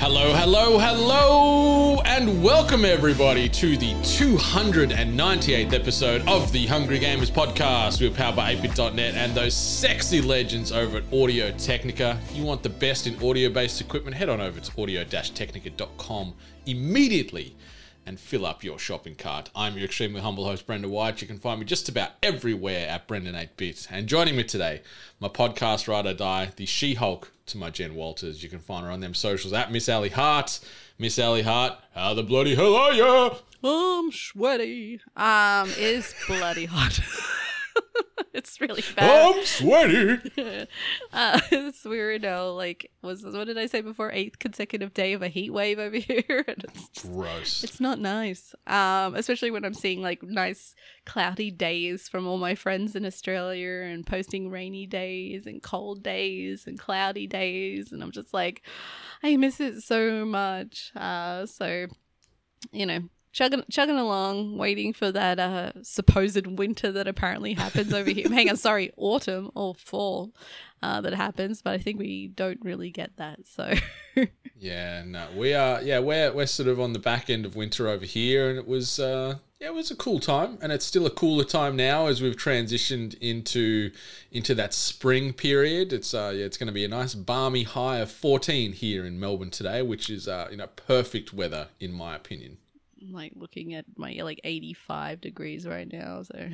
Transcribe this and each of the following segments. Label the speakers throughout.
Speaker 1: Hello, hello, hello, and welcome everybody to the 298th episode of the Hungry Gamers podcast. We're powered by 8bit.net and those sexy legends over at Audio Technica. If you want the best in audio based equipment, head on over to audio technica.com immediately and fill up your shopping cart. I'm your extremely humble host, Brendan White. You can find me just about everywhere at Brendan8bit. And joining me today, my podcast Ride or Die, the She Hulk to my Jen Walters. You can find her on them socials at Miss Ally Hart. Miss Ally Hart, how the bloody hell are you?
Speaker 2: I'm sweaty. Um, is bloody hot. it's really bad.
Speaker 1: I'm sweaty.
Speaker 2: Uh, it's weird. Now, like, was what did I say before? Eighth consecutive day of a heat wave over here. and it's just,
Speaker 1: Gross.
Speaker 2: it's not nice. Um, especially when I'm seeing like nice cloudy days from all my friends in Australia and posting rainy days and cold days and cloudy days, and I'm just like, I miss it so much. Uh, so you know, chugging chugging along, waiting for that uh, supposed winter that apparently happens over here. Hang on, sorry, autumn or fall uh, that happens, but I think we don't really get that. So
Speaker 1: Yeah, no, we are. Yeah, we're we're sort of on the back end of winter over here, and it was uh, yeah, it was a cool time, and it's still a cooler time now as we've transitioned into into that spring period. It's uh, yeah, it's going to be a nice balmy high of fourteen here in Melbourne today, which is uh, you know perfect weather in my opinion.
Speaker 2: I'm like looking at my like 85 degrees right now. So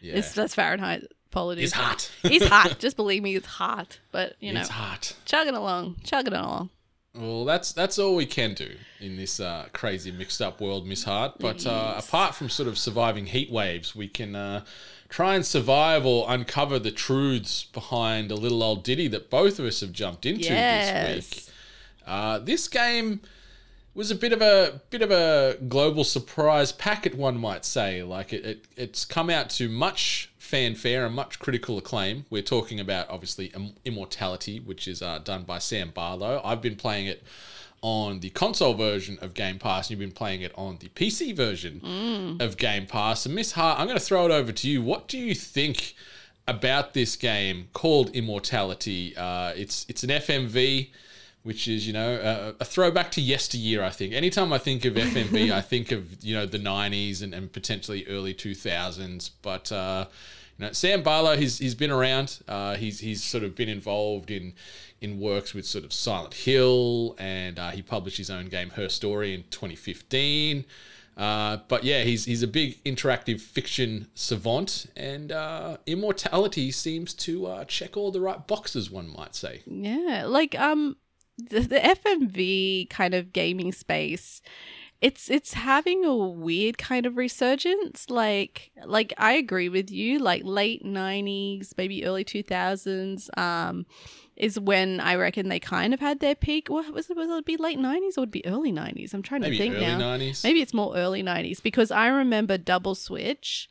Speaker 1: Yeah,
Speaker 2: it's that's Fahrenheit. Apologies.
Speaker 1: it's hot.
Speaker 2: it's hot. Just believe me, it's hot. But you know,
Speaker 1: it's hot.
Speaker 2: chugging along, chugging along.
Speaker 1: Well, that's that's all we can do in this uh, crazy mixed up world, Miss Hart. But uh,
Speaker 2: Yes.
Speaker 1: apart from sort of surviving heat waves, we can uh, try and survive or uncover the truths behind a little old ditty that both of us have jumped into this week. Uh, this game was a bit of a bit of a global surprise packet, one might say. Like it, it it's come out to much fanfare and much critical acclaim. We're talking about obviously Immortality, which is uh, done by Sam Barlow. I've been playing it on the console version of Game Pass, and you've been playing it on the PC version of Game Pass. And Miss Hart, I'm going to throw it over to you. What do you think? About this game called Immortality, uh, it's it's an FMV which is you know a, a throwback to yesteryear. I think anytime I think of FMV, I think of you know the '90s and, and potentially early 2000s. But uh, you know Sam Barlow, he's he's been around. Uh, he's he's sort of been involved in in works with sort of Silent Hill, and uh, he published his own game Her Story in 2015. Uh, but yeah, he's he's a big interactive fiction savant, and uh, Immortality seems to uh, check all the right boxes. One might say.
Speaker 2: Yeah, like um the, the FMV kind of gaming space it's it's having a weird kind of resurgence. Like like I agree with you like late 90s maybe early 2000s um is when I reckon they kind of had their peak. What was it was it be late 90s or would it be early 90s I'm trying
Speaker 1: Maybe
Speaker 2: to think
Speaker 1: early
Speaker 2: now.
Speaker 1: 90s.
Speaker 2: Maybe it's more early 90s because I remember Double Switch,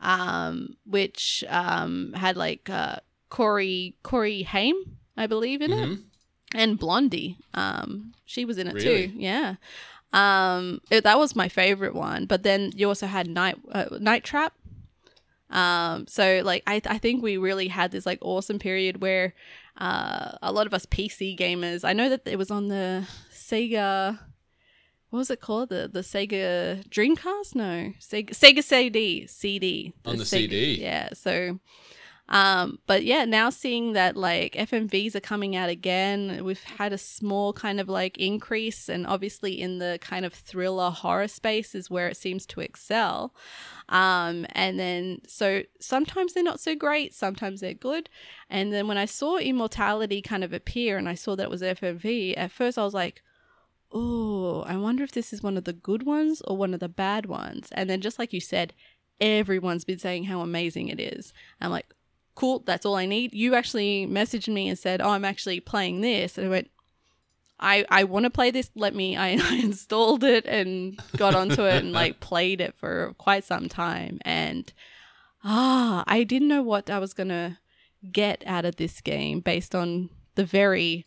Speaker 2: um, which um, had like uh, Corey Corey Haim, I believe, in it,
Speaker 1: Mhm.
Speaker 2: And Blondie. Um, she was in it
Speaker 1: Really?
Speaker 2: too. Yeah. Um, it- that was my favorite one. But then you also had Night uh, Night Trap. Um, so like I I think we really had this like awesome period where uh, a lot of us PC gamers. I know that it was on the Sega. What was it called? The the Sega Dreamcast? No, Sega Sega CD CD
Speaker 1: On the
Speaker 2: Sega-
Speaker 1: CD.
Speaker 2: Yeah. So, um, but yeah, now seeing that like FMVs are coming out again, we've had a small kind of like increase, and obviously in the kind of thriller horror space is where it seems to excel. Um, and then so sometimes they're not so great, sometimes they're good. And then when I saw Immortality kind of appear and I saw that it was FMV, at first I was like, oh, I wonder if this is one of the good ones or one of the bad ones. And then just like you said, everyone's been saying how amazing it is. I'm like, cool, that's all I need. You actually messaged me and said, oh, I'm actually playing this. And I went, I I want to play this. Let me. I, I installed it and got onto it and like played it for quite some time. And ah, I didn't know what I was gonna get out of this game based on the very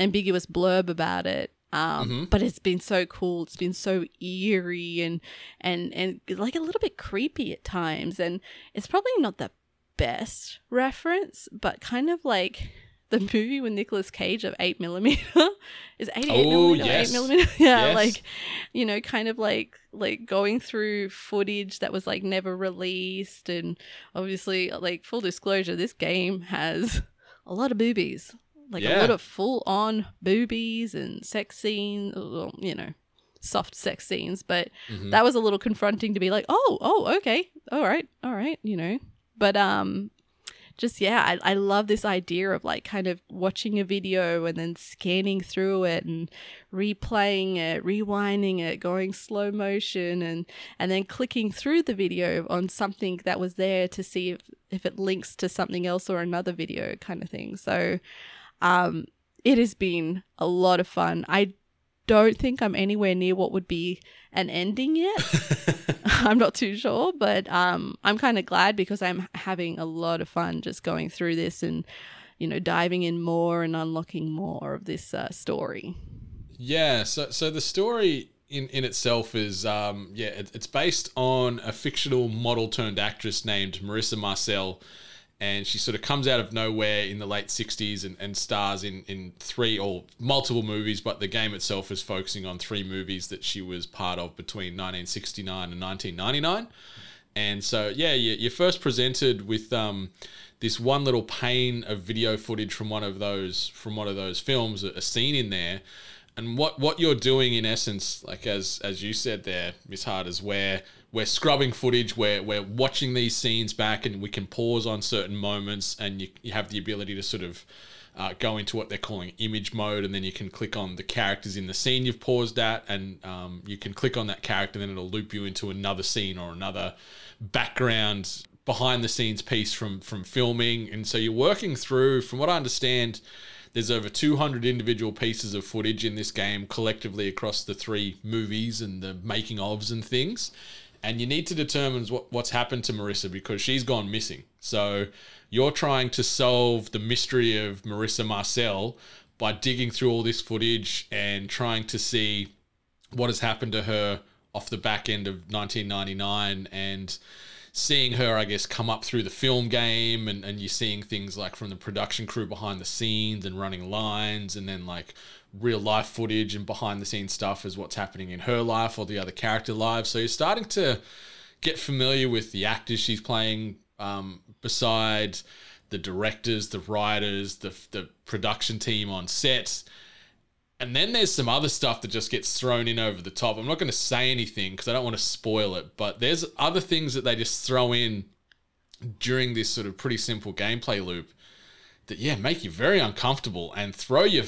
Speaker 2: ambiguous blurb about it. Um, But it's been so cool. It's been so eerie and and and like a little bit creepy at times. And it's probably not the best reference, but kind of like the movie with Nicolas Cage of eight millimeter is eighty eight
Speaker 1: Oh,
Speaker 2: millimeter,
Speaker 1: yes.
Speaker 2: eight millimeter. yeah,
Speaker 1: Yes.
Speaker 2: like you know, kind of like like going through footage that was like never released, and obviously, like full disclosure, this game has a lot of boobies, like a lot of full on boobies and sex scenes, you know, soft sex scenes. But
Speaker 1: Mm-hmm.
Speaker 2: that was a little confronting to be like, oh, oh, okay, all right, all right, you know. But um, just yeah, I, I love this idea of like kind of watching a video and then scanning through it and replaying it, rewinding it, going slow motion and and then clicking through the video on something that was there to see if, if it links to something else or another video kind of thing. So um it has been a lot of fun. I don't think I'm anywhere near what would be an ending yet. I'm not too sure, but um, I'm kind of glad because I'm having a lot of fun just going through this and, you know, diving in more and unlocking more of this uh, story.
Speaker 1: Yeah, so so the story in, in itself is um yeah, it, it's based on a fictional model turned actress named Marissa Marcel and she sort of comes out of nowhere in the late 60s and, and stars in, in three or multiple movies, but the game itself is focusing on three movies that she was part of between 1969 and 1999. And so, yeah, you- you're first presented with um, this one little pane of video footage from one of those from one of those films, a a scene in there. And what, what you're doing in essence, like as as you said there, Miss Hart, is where we're scrubbing footage, where we're watching these scenes back, and we can pause on certain moments, and you, you have the ability to sort of uh, go into what they're calling image mode, and then you can click on the characters in the scene you've paused at, and um, you can click on that character, and then it'll loop you into another scene or another background behind the scenes piece from from filming. And so you're working through, from what I understand, there's over 200 individual pieces of footage in this game collectively across the three movies and the making ofs and things. And you need to determine what, what's happened to Marissa because she's gone missing. So you're trying to solve the mystery of Marissa Marcel by digging through all this footage and trying to see what has happened to her off the back end of 1999 and seeing her, I guess, come up through the film game and, and you're seeing things like from the production crew behind the scenes and running lines and then like real life footage and behind the scenes stuff is what's happening in her life or the other character lives. So you're starting to get familiar with the actors she's playing um, beside the directors, the writers, the, the production team on set. And then there's some other stuff that just gets thrown in over the top. I'm not going to say anything because I don't want to spoil it, but there's other things that they just throw in during this sort of pretty simple gameplay loop that, yeah, make you very uncomfortable and throw you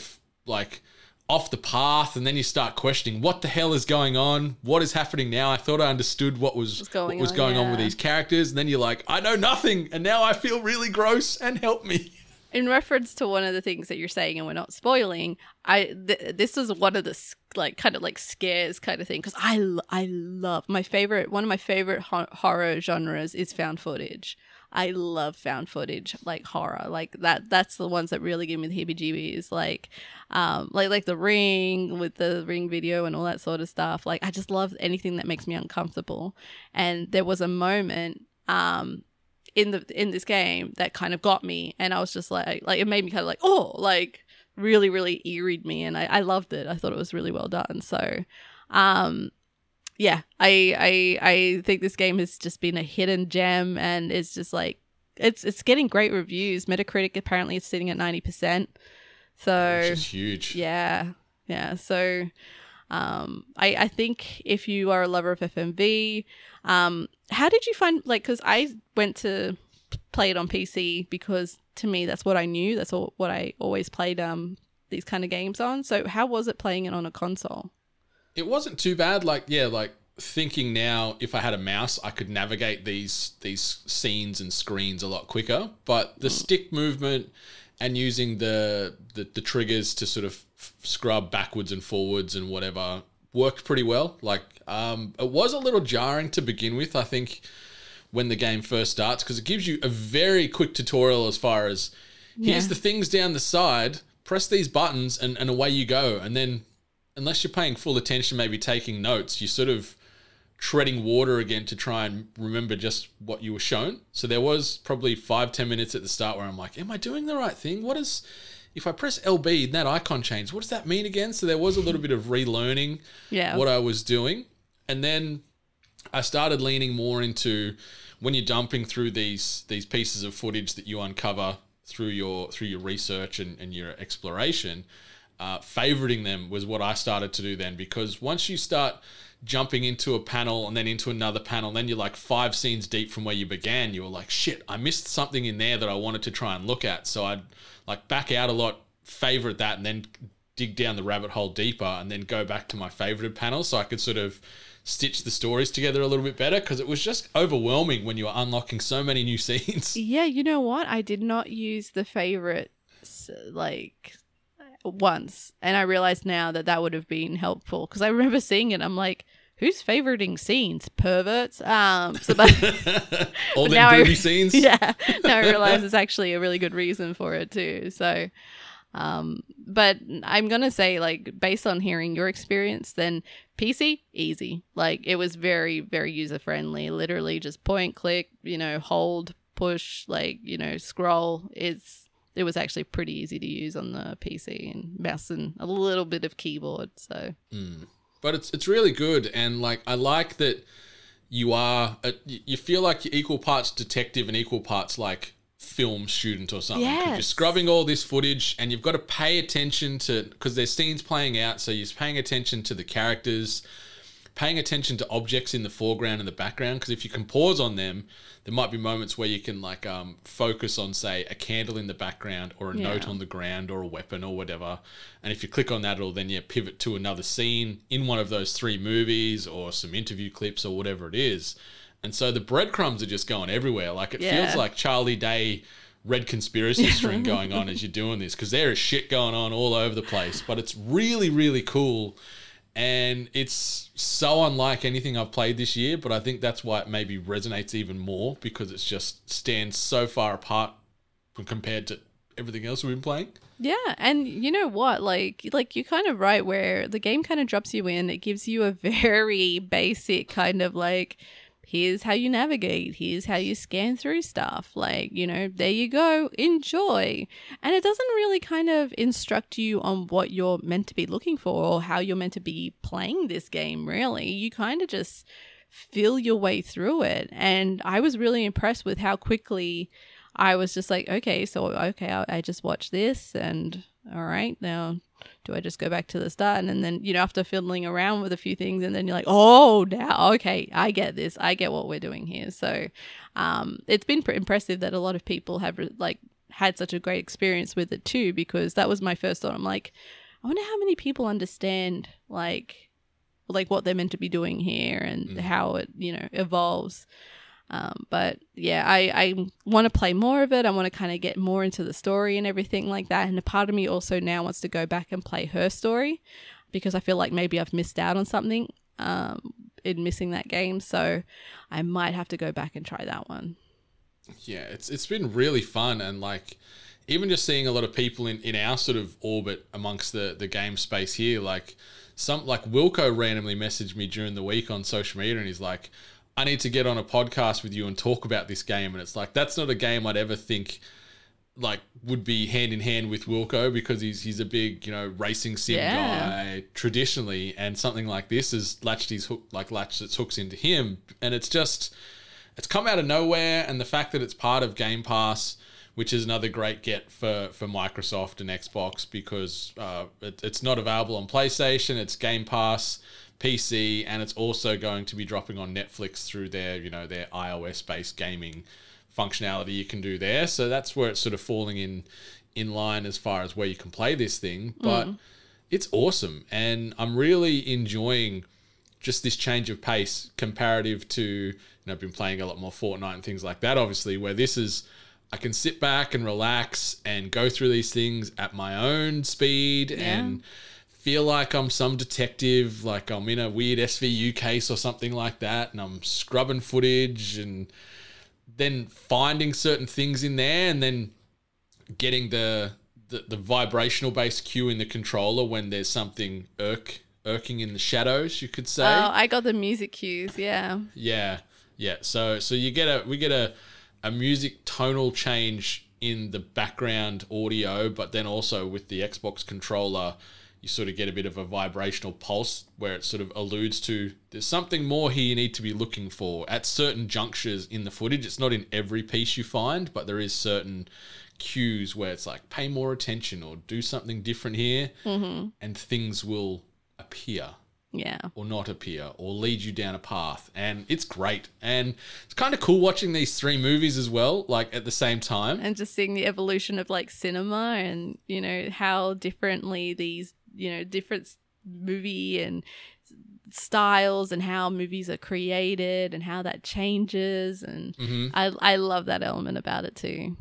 Speaker 1: like off the path. And then you start questioning what the hell is going on? What is happening now? I thought I understood what was,
Speaker 2: What's going
Speaker 1: what was
Speaker 2: on,
Speaker 1: going on with these characters. And then you're like, I know nothing. And now I feel really gross and help me.
Speaker 2: In reference to one of the things that you're saying, and we're not spoiling, I th- this is one of the like kind of like scares kind of thing because i i love my favorite one of my favorite ho- horror genres is found footage. I love found footage like horror like that. That's the ones that really give me the heebie-jeebies. Like, um, like like the Ring with the Ring video and all that sort of stuff. Like I just love anything that makes me uncomfortable. And there was a moment um in the in this game that kind of got me and I was just like like it made me kind of like oh like really really eeried me and I, I loved it I thought it was really well done so um yeah I I I think this game has just been a hidden gem and it's just like it's it's getting great reviews Metacritic apparently is sitting at 90% so
Speaker 1: Which is huge.
Speaker 2: yeah, yeah. So, um, I I think if you are a lover of FMV, um, how did you find like? Because I went to play it on PC because to me that's what I knew. That's all what I always played um these kind of games on. So how was it playing it on a console?
Speaker 1: It wasn't too bad. Like, yeah, like thinking now, if I had a mouse, I could navigate these these scenes and screens a lot quicker. But the stick movement and using the, the the triggers to sort of f- scrub backwards and forwards and whatever worked pretty well. Like um, it was a little jarring to begin with. I think when the game first starts because it gives you a very quick tutorial as far as here's the things down the side, press these buttons, and, and away you go. And then, unless you're paying full attention, maybe taking notes, you're sort of treading water again to try and remember just what you were shown. So there was probably five, ten minutes at the start where I'm like, am I doing the right thing? What is, if I press LB and that icon change, what does that mean again? So there was a little bit of relearning
Speaker 2: Yeah.
Speaker 1: what I was doing. And then I started leaning more into when you're dumping through these these pieces of footage that you uncover through your through your research and, and your exploration, uh, favoriting them was what I started to do then because once you start jumping into a panel and then into another panel, then you're like five scenes deep from where you began. You were like, shit, I missed something in there that I wanted to try and look at. So I'd like back out a lot, favorite that, and then dig down the rabbit hole deeper and then go back to my favorited panel so I could sort of stitch the stories together a little bit better because it was just overwhelming when you were unlocking so many new scenes.
Speaker 2: Yeah, you know what? I did not use the favorite like once, and I realize now that that would have been helpful because I remember seeing it. I'm like, who's favoriting scenes? Perverts. Um, so but
Speaker 1: All
Speaker 2: But
Speaker 1: the
Speaker 2: I-
Speaker 1: scenes.
Speaker 2: yeah, now I realize it's actually a really good reason for it too. So, um, but I'm gonna say like based on hearing your experience, then PC easy. Like it was very very user friendly. Literally just point click, you know, hold, push, like you know, scroll. It's it was actually pretty easy to use on the PC and mouse and a little bit of keyboard. So mm.
Speaker 1: but it's it's really good and like I like that you are uh, a, you feel like you're equal parts detective and equal parts like film student or something 'Cause you're
Speaker 2: Yes.
Speaker 1: scrubbing all this footage and you've got to pay attention to because there's scenes playing out so you're paying attention to the characters paying attention to objects in the foreground and the background because if you can pause on them there might be moments where you can like um, focus on say a candle in the background or a
Speaker 2: Yeah.
Speaker 1: note on the ground or a weapon or whatever and if you click on that it'll then yeah pivot to another scene in one of those three movies or some interview clips or whatever it is and so the breadcrumbs are just going everywhere like it
Speaker 2: Yeah.
Speaker 1: feels like charlie day red conspiracy string going on as you're doing this because there is shit going on all over the place but it's really really cool and it's so unlike anything I've played this year. But I think that's why it maybe resonates even more because it's just stands so far apart when compared to everything else we've been playing.
Speaker 2: Yeah, and you know what? Like, like you're kind of right. Where the game kind of drops you in, it gives you a very basic kind of like, here's how you navigate, here's how you scan through stuff. Like, you know, there you go, enjoy. And it doesn't really kind of instruct you on what you're meant to be looking for or how you're meant to be playing this game. Really, you kind of just feel your way through it. And I was really impressed with how quickly I was just like, okay, so okay, I, I just watched this, and all right, now do I just go back to the start? And then you know, after fiddling around with a few things, and then you're like, oh, now okay, I get this, I get what we're doing here. So, um, it's been pretty impressive that a lot of people have like had such a great experience with it too, because that was my first thought. I'm like, I wonder how many people understand like like what they're meant to be doing here and how it you know evolves um, but yeah i i want to play more of it. I want to kind of get more into the story and everything like that. And a part of me also now wants to go back and play her story because i feel like maybe i've missed out on something um, in missing that game. So i might have to go back and try that one.
Speaker 1: Yeah, it's it's been really fun and like even just seeing a lot of people in, in our sort of orbit amongst the the game space here, like some like Wilco randomly messaged me during the week on social media and he's like, I need to get on a podcast with you and talk about this game. And it's like that's not a game I'd ever think like would be hand in hand with Wilco because he's he's a big you know racing sim
Speaker 2: Yeah.
Speaker 1: guy traditionally, and something like this has latched his hook like latched its hooks into him, and it's just it's come out of nowhere, and the fact that it's part of Game Pass, which is another great get for for Microsoft and Xbox because uh, it, it's not available on PlayStation, it's Game Pass. PC and it's also going to be dropping on Netflix through their you know their iOS based gaming functionality you can do there. So that's where it's sort of falling in in line as far as where you can play this thing. Mm. But it's awesome, and I'm really enjoying just this change of pace comparative to you know I've been playing a lot more Fortnite and things like that. Obviously, where this is I can sit back and relax and go through these things at my own speed and feel like I'm some detective, like I'm in a weird SVU case or something like that, and I'm scrubbing footage and then finding certain things in there and then getting the the, the vibrational based cue in the controller when there's something irk irking in the shadows, you could say.
Speaker 2: Oh, I got the music cues. Yeah.
Speaker 1: Yeah, yeah. So so you get a we get a a music tonal change in the background audio, but then also with the Xbox controller, you sort of get a bit of a vibrational pulse where it sort of alludes to there's something more here you need to be looking for at certain junctures in the footage. It's not in every piece you find, but there is certain cues where it's like pay more attention or do something different here, mm-hmm. and things will appear
Speaker 2: Yeah.
Speaker 1: or not appear or lead you down a path and it's great and it's kind of cool watching these three movies as well like at the same time
Speaker 2: and just seeing the evolution of like cinema and you know how differently these you know different movie and styles and how movies are created and how that changes and mm-hmm. I I love that element about it too.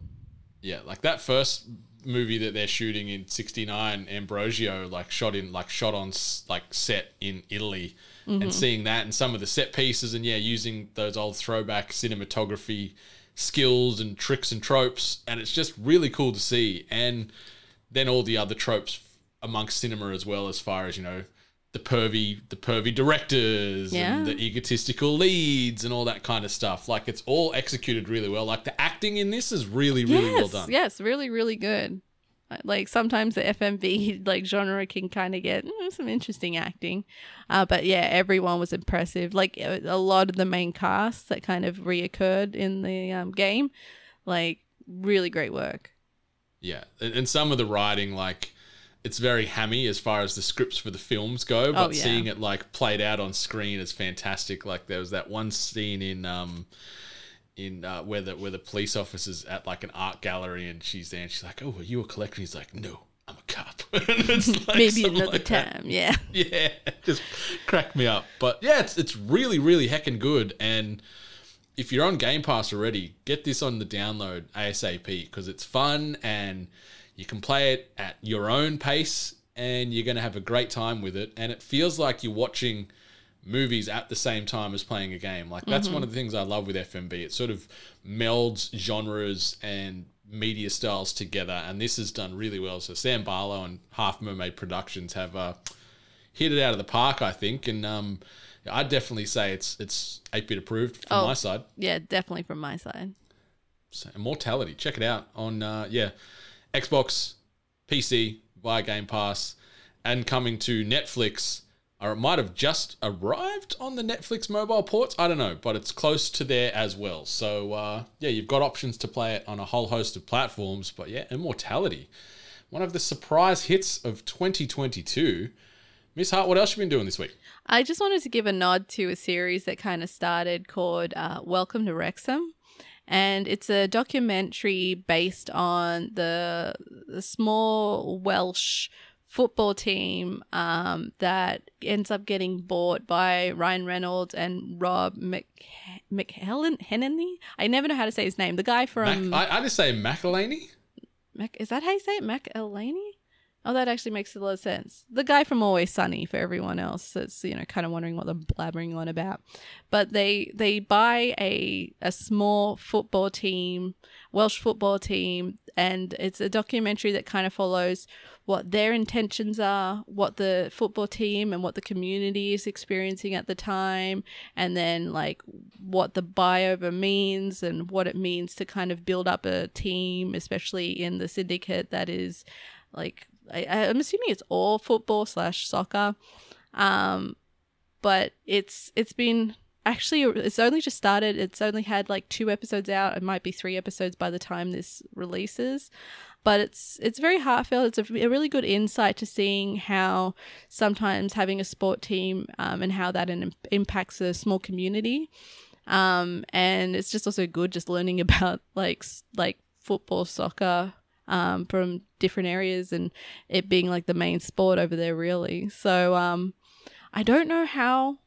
Speaker 1: yeah like that first movie that they're shooting in 69 ambrosio like shot in like shot on like set in italy and mm-hmm. seeing that and some of the set pieces and yeah using those old throwback cinematography skills and tricks and tropes and it's just really cool to see. And then all the other tropes amongst cinema as well as far as you know the pervy the pervy directors
Speaker 2: Yeah.
Speaker 1: and the egotistical leads and all that kind of stuff like it's all executed really well like the acting in this is really really
Speaker 2: yes,
Speaker 1: well done
Speaker 2: yes, really really good. Uh, Like sometimes the FMV like genre can kind of get mm, some interesting acting, uh, but yeah, everyone was impressive. Like a a lot of the main cast that kind of reoccurred in the um, game, like really great work.
Speaker 1: Yeah, and some of the writing, like, it's very hammy as far as the scripts for the films go, but
Speaker 2: Oh, yeah.
Speaker 1: seeing it like played out on screen is fantastic. Like, there was that one scene in um, in uh, where the where the police officer's at like an art gallery and she's there and she's like, "Oh, are you a collector?" He's like, "No, I'm a cop." It's like
Speaker 2: Maybe another
Speaker 1: like that.
Speaker 2: time, yeah.
Speaker 1: Yeah, just crack me up. But yeah, it's it's really really heckin' good. And if you're on Game Pass already, get this on the download ASAP because it's fun and you can play it at your own pace and you're gonna have a great time with it. And it feels like you're watching movies at the same time as playing a game. Like that's one of the things I love with FMV. It sort of melds genres and media styles together, and this has done really well. So Sam Barlow and Half Mermaid Productions have uh, hit it out of the park, I think, and um, I'd definitely say it's it's eight bit approved from
Speaker 2: Oh.
Speaker 1: my side.
Speaker 2: Yeah, definitely from my side.
Speaker 1: So, Immortality, check it out on uh, yeah, Xbox, PC via Game Pass, and coming to Netflix. Or it might have just arrived on the Netflix mobile ports. I don't know, but it's close to there as well. So uh, yeah, you've got options to play it on a whole host of platforms. But yeah, Immortality, one of the surprise hits of 2022. Miss Hart, what else you been doing this week?
Speaker 2: I just wanted to give a nod to a series that kind of started called uh, Welcome to Wrexham. And it's a documentary based on the, the small Welsh football team um, that ends up getting bought by Ryan Reynolds and Rob Mc, McHellen Hennany. I never know how to say his name. The guy from
Speaker 1: Mac, I, I just say McElhaney.
Speaker 2: Mac, is that how you say it? Mac Elaney? Oh, that actually makes a lot of sense. The guy from Always Sunny for everyone else that's you know kind of wondering what they're blabbering on about. But they they buy a a small football team, Welsh football team, and it's a documentary that kind of follows what their intentions are, what the football team and what the community is experiencing at the time, and then like what the buyover means and what it means to kind of build up a team, especially in the syndicate that is like I, I'm assuming it's all football slash soccer, um, but it's it's been actually it's only just started. It's only had like two episodes out. It might be three episodes by the time this releases but it's it's very heartfelt. It's a, a really good insight to seeing how sometimes having a sport team um, and how that in, impacts a small community. Um, and it's just also good just learning about like like football, soccer um, from different areas and it being like the main sport over there really. So um, I don't know how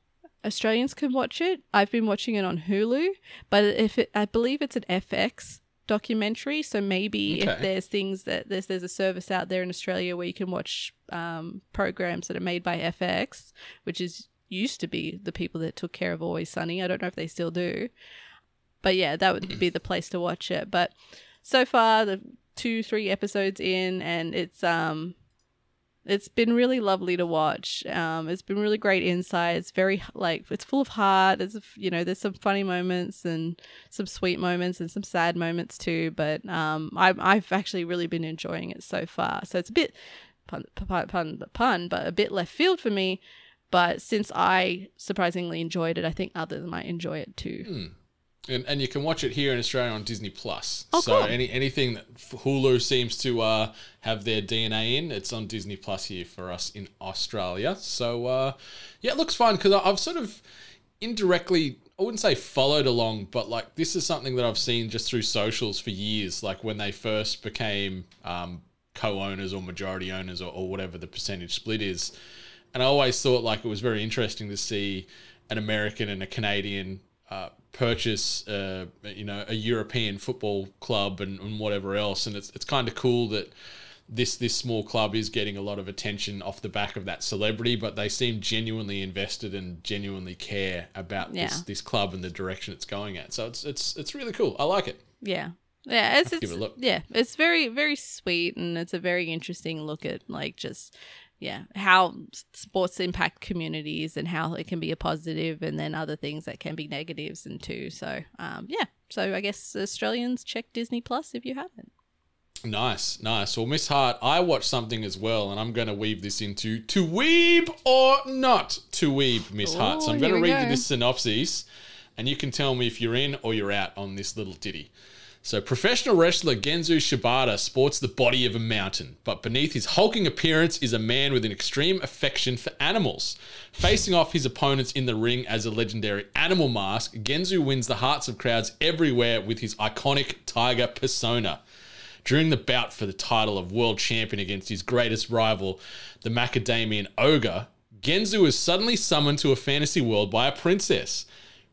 Speaker 2: Australians can watch it. I've been watching it on Hulu, but if it, I believe it's an FX documentary. So maybe if there's things that there's there's a service out there in Australia where you can watch um, programs that are made by FX, which is used to be the people that took care of Always Sunny. I don't know if they still do, but yeah, that would be the place to watch it. But so far, the two three episodes in, and it's um it's been really lovely to watch. Um, it's been really great insight. It's very like it's full of heart. It's you know there's some funny moments and some sweet moments and some sad moments too. But um, I've I've actually really been enjoying it so far. So it's a bit pun pun pun, the pun, but a bit left field for me. But since I surprisingly enjoyed it, I think others might enjoy it too.
Speaker 1: And, and you can watch it here in Australia on Disney Plus.
Speaker 2: Oh,
Speaker 1: so
Speaker 2: cool.
Speaker 1: any anything that Hulu seems to uh, have their DNA in, it's on Disney Plus here for us in Australia. So uh, yeah, it looks fun because I've sort of indirectly, I wouldn't say followed along, but like this is something that I've seen just through socials for years. Like when they first became um, co-owners or majority owners or, or whatever the percentage split is. And I always thought like it was very interesting to see an American and a Canadian uh, purchase, uh, you know, a European football club and, and whatever else. And it's it's kind of cool that this this small club is getting a lot of attention off the back of that celebrity, but they seem genuinely invested and genuinely care about this
Speaker 2: Yeah.
Speaker 1: this club and the direction it's going at. So it's it's it's really cool. I like it.
Speaker 2: Yeah. Yeah, it's,
Speaker 1: give
Speaker 2: it's
Speaker 1: it a look.
Speaker 2: yeah, it's very very sweet and it's a very interesting look at like just yeah, how sports impact communities and how it can be a positive and then other things that can be negatives and too. So, um yeah. So I guess Australians check Disney Plus if you haven't.
Speaker 1: Nice, nice. Well, Miss Hart, I watched something as well, and I'm going to weave this into to weeb or not to weeb, Miss Hart. So I'm going to read you this synopsis, and you can tell me if you're in or you're out on this little ditty. So, professional wrestler Genzo Shibata sports the body of a mountain, but beneath his hulking appearance is a man with an extreme affection for animals. Facing off his opponents in the ring as a legendary animal mask, Genzo wins the hearts of crowds everywhere with his iconic tiger persona. During the bout for the title of world champion against his greatest rival, the Macadamian Ogre, Genzo is suddenly summoned to a fantasy world by a princess.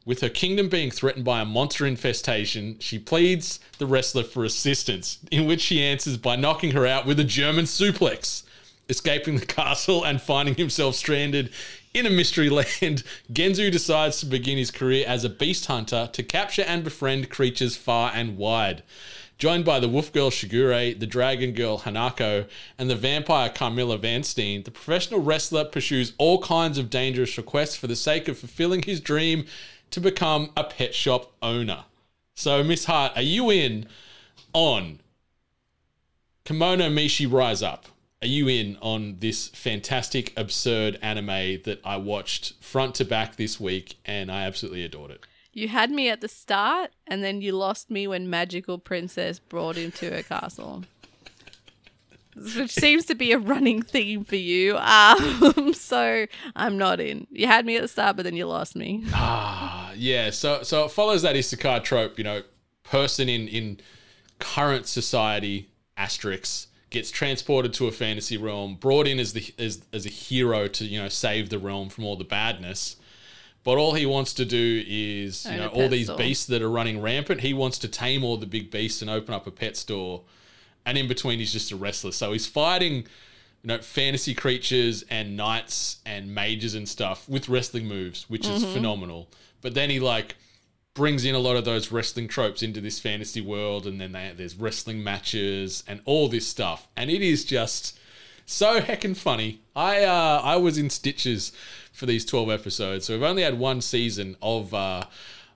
Speaker 1: With her kingdom being threatened by a monster infestation, she pleads the wrestler for assistance, in which she answers by knocking her out with a German suplex. Escaping the castle and finding himself stranded in a mystery land, Genzo decides to begin his career as a beast hunter to capture and befriend creatures far and wide. Joined by the wolf girl Shigure, the dragon girl Hanako, and the vampire Carmilla Vanstein, the professional wrestler pursues all kinds of dangerous requests for the sake of fulfilling his dream to become a pet shop owner. So, Miss Hart, are you in on Kemono Michi Rise Up? Are you in on this fantastic, absurd anime that I watched front to back this week and I absolutely adored it?
Speaker 2: You had me at the start and then you lost me when Magical Princess brought him to her castle. Which seems to be a running theme for you. Um, so I'm not in. You had me at the start, but then you lost me.
Speaker 1: Ah, yeah. So so it follows that isekai trope, you know, person in in current society, asterix, gets transported to a fantasy realm, brought in as the as, as a hero to, you know, save the realm from all the badness. But all he wants to do is, you
Speaker 2: Own
Speaker 1: know, all these
Speaker 2: store.
Speaker 1: beasts that are running rampant, he wants to tame all the big beasts and open up a pet store. And in between, he's just a wrestler. So he's fighting, you know, fantasy creatures and knights and mages and stuff with wrestling moves, which is phenomenal. But then he like brings in a lot of those wrestling tropes into this fantasy world, and then they, there's wrestling matches and all this stuff, and it is just so heckin' funny. I uh, I was in stitches for these twelve episodes, so we've only had one season of. Uh,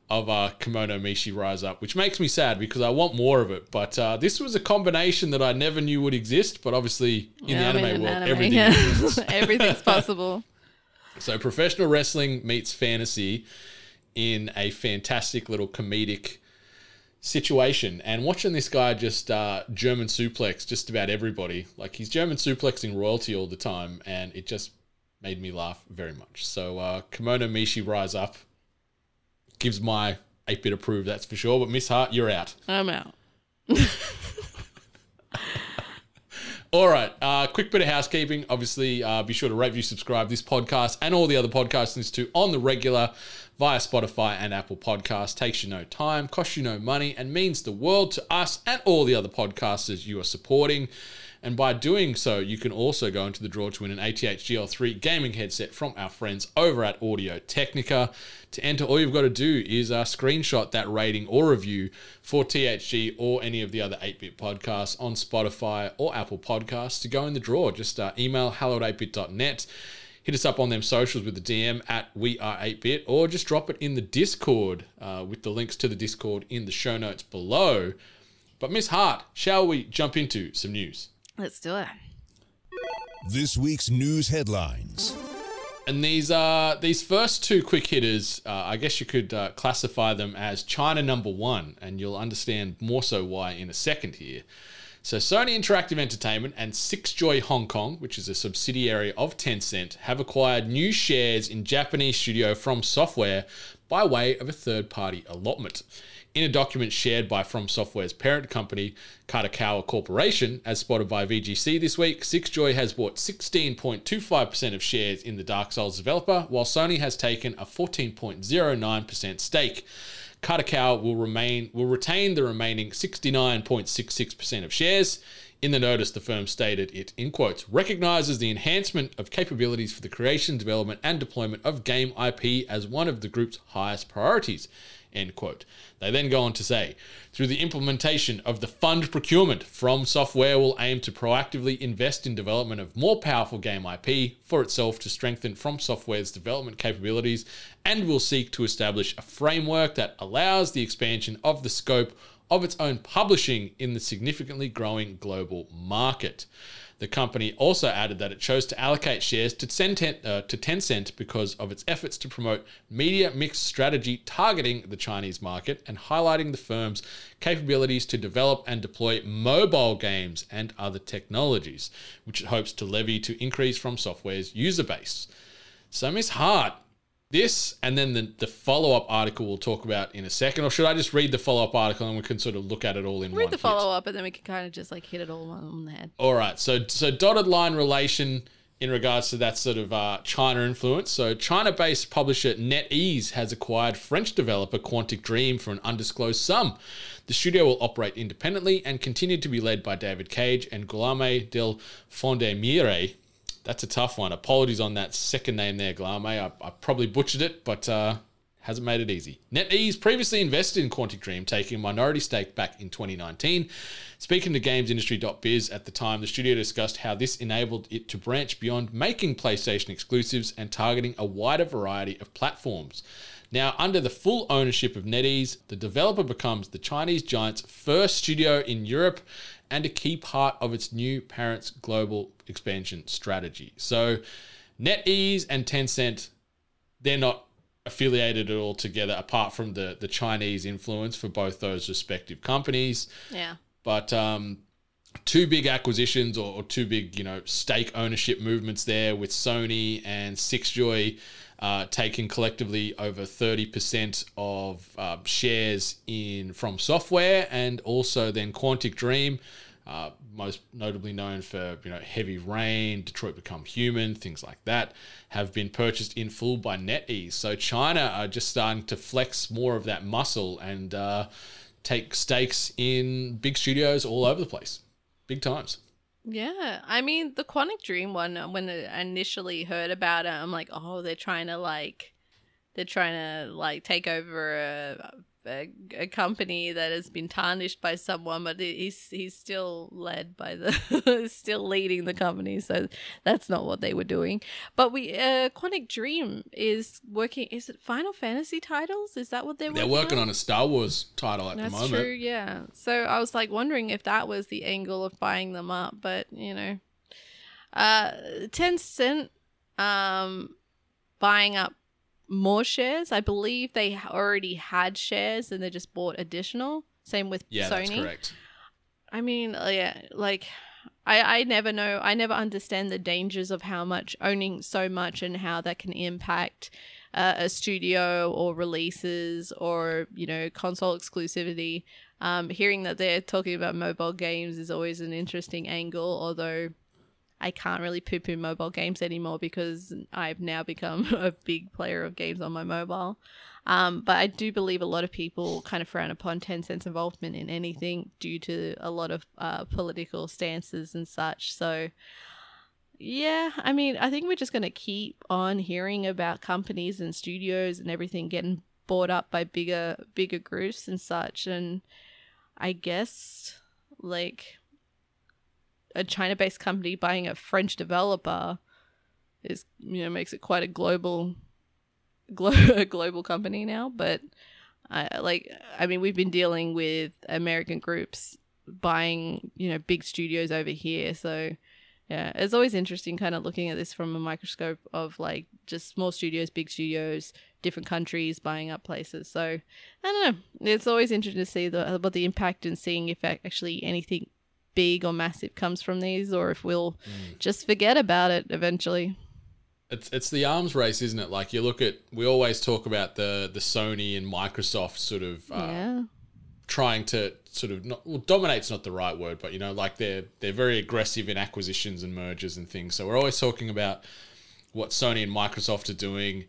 Speaker 1: of uh, Kemono Michi Rise Up, which makes me sad because I want more of it. But uh, this was a combination that I never knew would exist. But obviously, in
Speaker 2: Yeah,
Speaker 1: the
Speaker 2: I'm
Speaker 1: anime world,
Speaker 2: anime.
Speaker 1: everything
Speaker 2: Yeah.
Speaker 1: exists.
Speaker 2: Everything's possible.
Speaker 1: So professional wrestling meets fantasy in a fantastic little comedic situation. And watching this guy just uh, German suplex just about everybody, like he's German suplexing royalty all the time, and it just made me laugh very much. So uh, Kemono Michi Rise Up gives my 8 bit approve, that's for sure. But Miss Hart, you're out.
Speaker 2: I'm out.
Speaker 1: All right, uh, quick bit of housekeeping. Obviously, uh, be sure to rate, view, subscribe this podcast and all the other podcasts listen to on the regular via Spotify and Apple Podcasts. Takes you no time, costs you no money, and means the world to us and all the other podcasters you are supporting. And by doing so, you can also go into the draw to win an ATH GL3 gaming headset from our friends over at Audio Technica. To enter, all you've got to do is uh, screenshot that rating or review for THG or any of the other 8-bit podcasts on Spotify or Apple Podcasts to go in the draw. Just uh, email hello at 8bit.net hit us up on them socials with the DM at We Are 8-Bit, or just drop it in the Discord uh, with the links to the Discord in the show notes below. But Miss Hart, shall we jump into some news?
Speaker 2: Let's do it.
Speaker 3: This week's news headlines.
Speaker 1: And these uh these first two quick hitters, uh, I guess you could uh, classify them as China number one, and you'll understand more so why in a second here. So Sony Interactive Entertainment and Sixjoy Hong Kong, which is a subsidiary of Tencent, have acquired new shares in Japanese studio From Software by way of a third-party allotment. In a document shared by From Software's parent company, Kadokawa Corporation, as spotted by VGC this week, Sixjoy has bought 16.25% of shares in the Dark Souls developer, while Sony has taken a 14.09% stake. Kadokawa will remain will retain the remaining 69.66% of shares. In the notice, the firm stated it, in quotes, recognizes the enhancement of capabilities for the creation, development, and deployment of game IP as one of the group's highest priorities. End quote. They then go on to say, through the implementation of the fund procurement, From Software will aim to proactively invest in development of more powerful game IP for itself to strengthen From Software's development capabilities and will seek to establish a framework that allows the expansion of the scope of its own publishing in the significantly growing global market. The company also added that it chose to allocate shares to Tencent, uh, to Tencent because of its efforts to promote media mix strategy targeting the Chinese market and highlighting the firm's capabilities to develop and deploy mobile games and other technologies, which it hopes to levy to increase from software's user base. So, Miss Hart, this and then the, the follow up article we'll talk about in a second, or should I just read the follow up article and we can sort of look at it all in
Speaker 2: Read
Speaker 1: one
Speaker 2: the follow up, and then we can kind of just like hit it all on the head.
Speaker 1: All right, so so dotted line relation in regards to that sort of uh, China influence. So China-based publisher NetEase has acquired French developer Quantic Dream for an undisclosed sum. The studio will operate independently and continue to be led by David Cage and Guillaume del Fondemire. That's a tough one. Apologies on that second name there, Glame. I, I probably butchered it, but uh, hasn't made it easy. NetEase previously invested in Quantic Dream, taking a minority stake back in 2019. Speaking to GamesIndustry.biz at the time, the studio discussed how this enabled it to branch beyond making PlayStation exclusives and targeting a wider variety of platforms. Now, under the full ownership of NetEase, the developer becomes the Chinese giant's first studio in Europe and a key part of its new parent's global expansion strategy. So, NetEase and Tencent, they're not affiliated at all together apart from the the Chinese influence for both those respective companies.
Speaker 2: Yeah.
Speaker 1: But um, two big acquisitions or, or two big, you know, stake ownership movements there with Sony and Sixjoy uh, taking collectively over 30% of uh, shares in From Software and also then Quantic Dream. Uh, most notably known for you know Heavy Rain, Detroit Become Human, things like that, have been purchased in full by NetEase. So China are just starting to flex more of that muscle and uh, take stakes in big studios all over the place, big times.
Speaker 2: Yeah, I mean the Quantic Dream one. uh, When I initially heard about it, I'm like, oh, they're trying to like, they're trying to like take over a, a, a company that has been tarnished by someone, but he's he's still led by the still leading the company. So that's not what they were doing. But we, uh, Quantic Dream is working. Is it Final Fantasy titles? Is that what they're
Speaker 1: They're
Speaker 2: working,
Speaker 1: working on a Star Wars title at
Speaker 2: That's
Speaker 1: the moment.
Speaker 2: true, yeah. So I was like wondering if that was the angle of buying them up, but you know, uh, Tencent, um, buying up more shares. I believe they already had shares and they just bought additional. Same with
Speaker 1: Yeah,
Speaker 2: Sony.
Speaker 1: that's correct.
Speaker 2: I mean, uh, yeah, like I I never know. I never understand the dangers of how much owning so much and how that can impact uh, a studio or releases or you know console exclusivity. Um, hearing that they're talking about mobile games is always an interesting angle, although. I can't really poo poo mobile games anymore because I've now become a big player of games on my mobile. Um, but I do believe a lot of people kind of frown upon Tencent's involvement in anything due to a lot of uh, political stances and such. So, yeah, I mean, I think we're just going to keep on hearing about companies and studios and everything getting bought up by bigger bigger groups and such and I guess like a China-based company buying a French developer is you know makes it quite a global glo- global company now but I like I mean we've been dealing with American groups buying you know big studios over here. So yeah it's always interesting kind of looking at this from a microscope of like just small studios big studios different countries buying up places. So I don't know. It's always interesting to see the about the impact and seeing if actually anything big or massive comes from these or if we'll just forget about it eventually
Speaker 1: It's it's the arms race, isn't it? Like you look at, we always talk about the the Sony and Microsoft sort of uh,
Speaker 2: yeah
Speaker 1: trying to sort of not well, dominate's not the right word, but you know, like they're they're very aggressive in acquisitions and mergers and things. So we're always talking about what Sony and Microsoft are doing,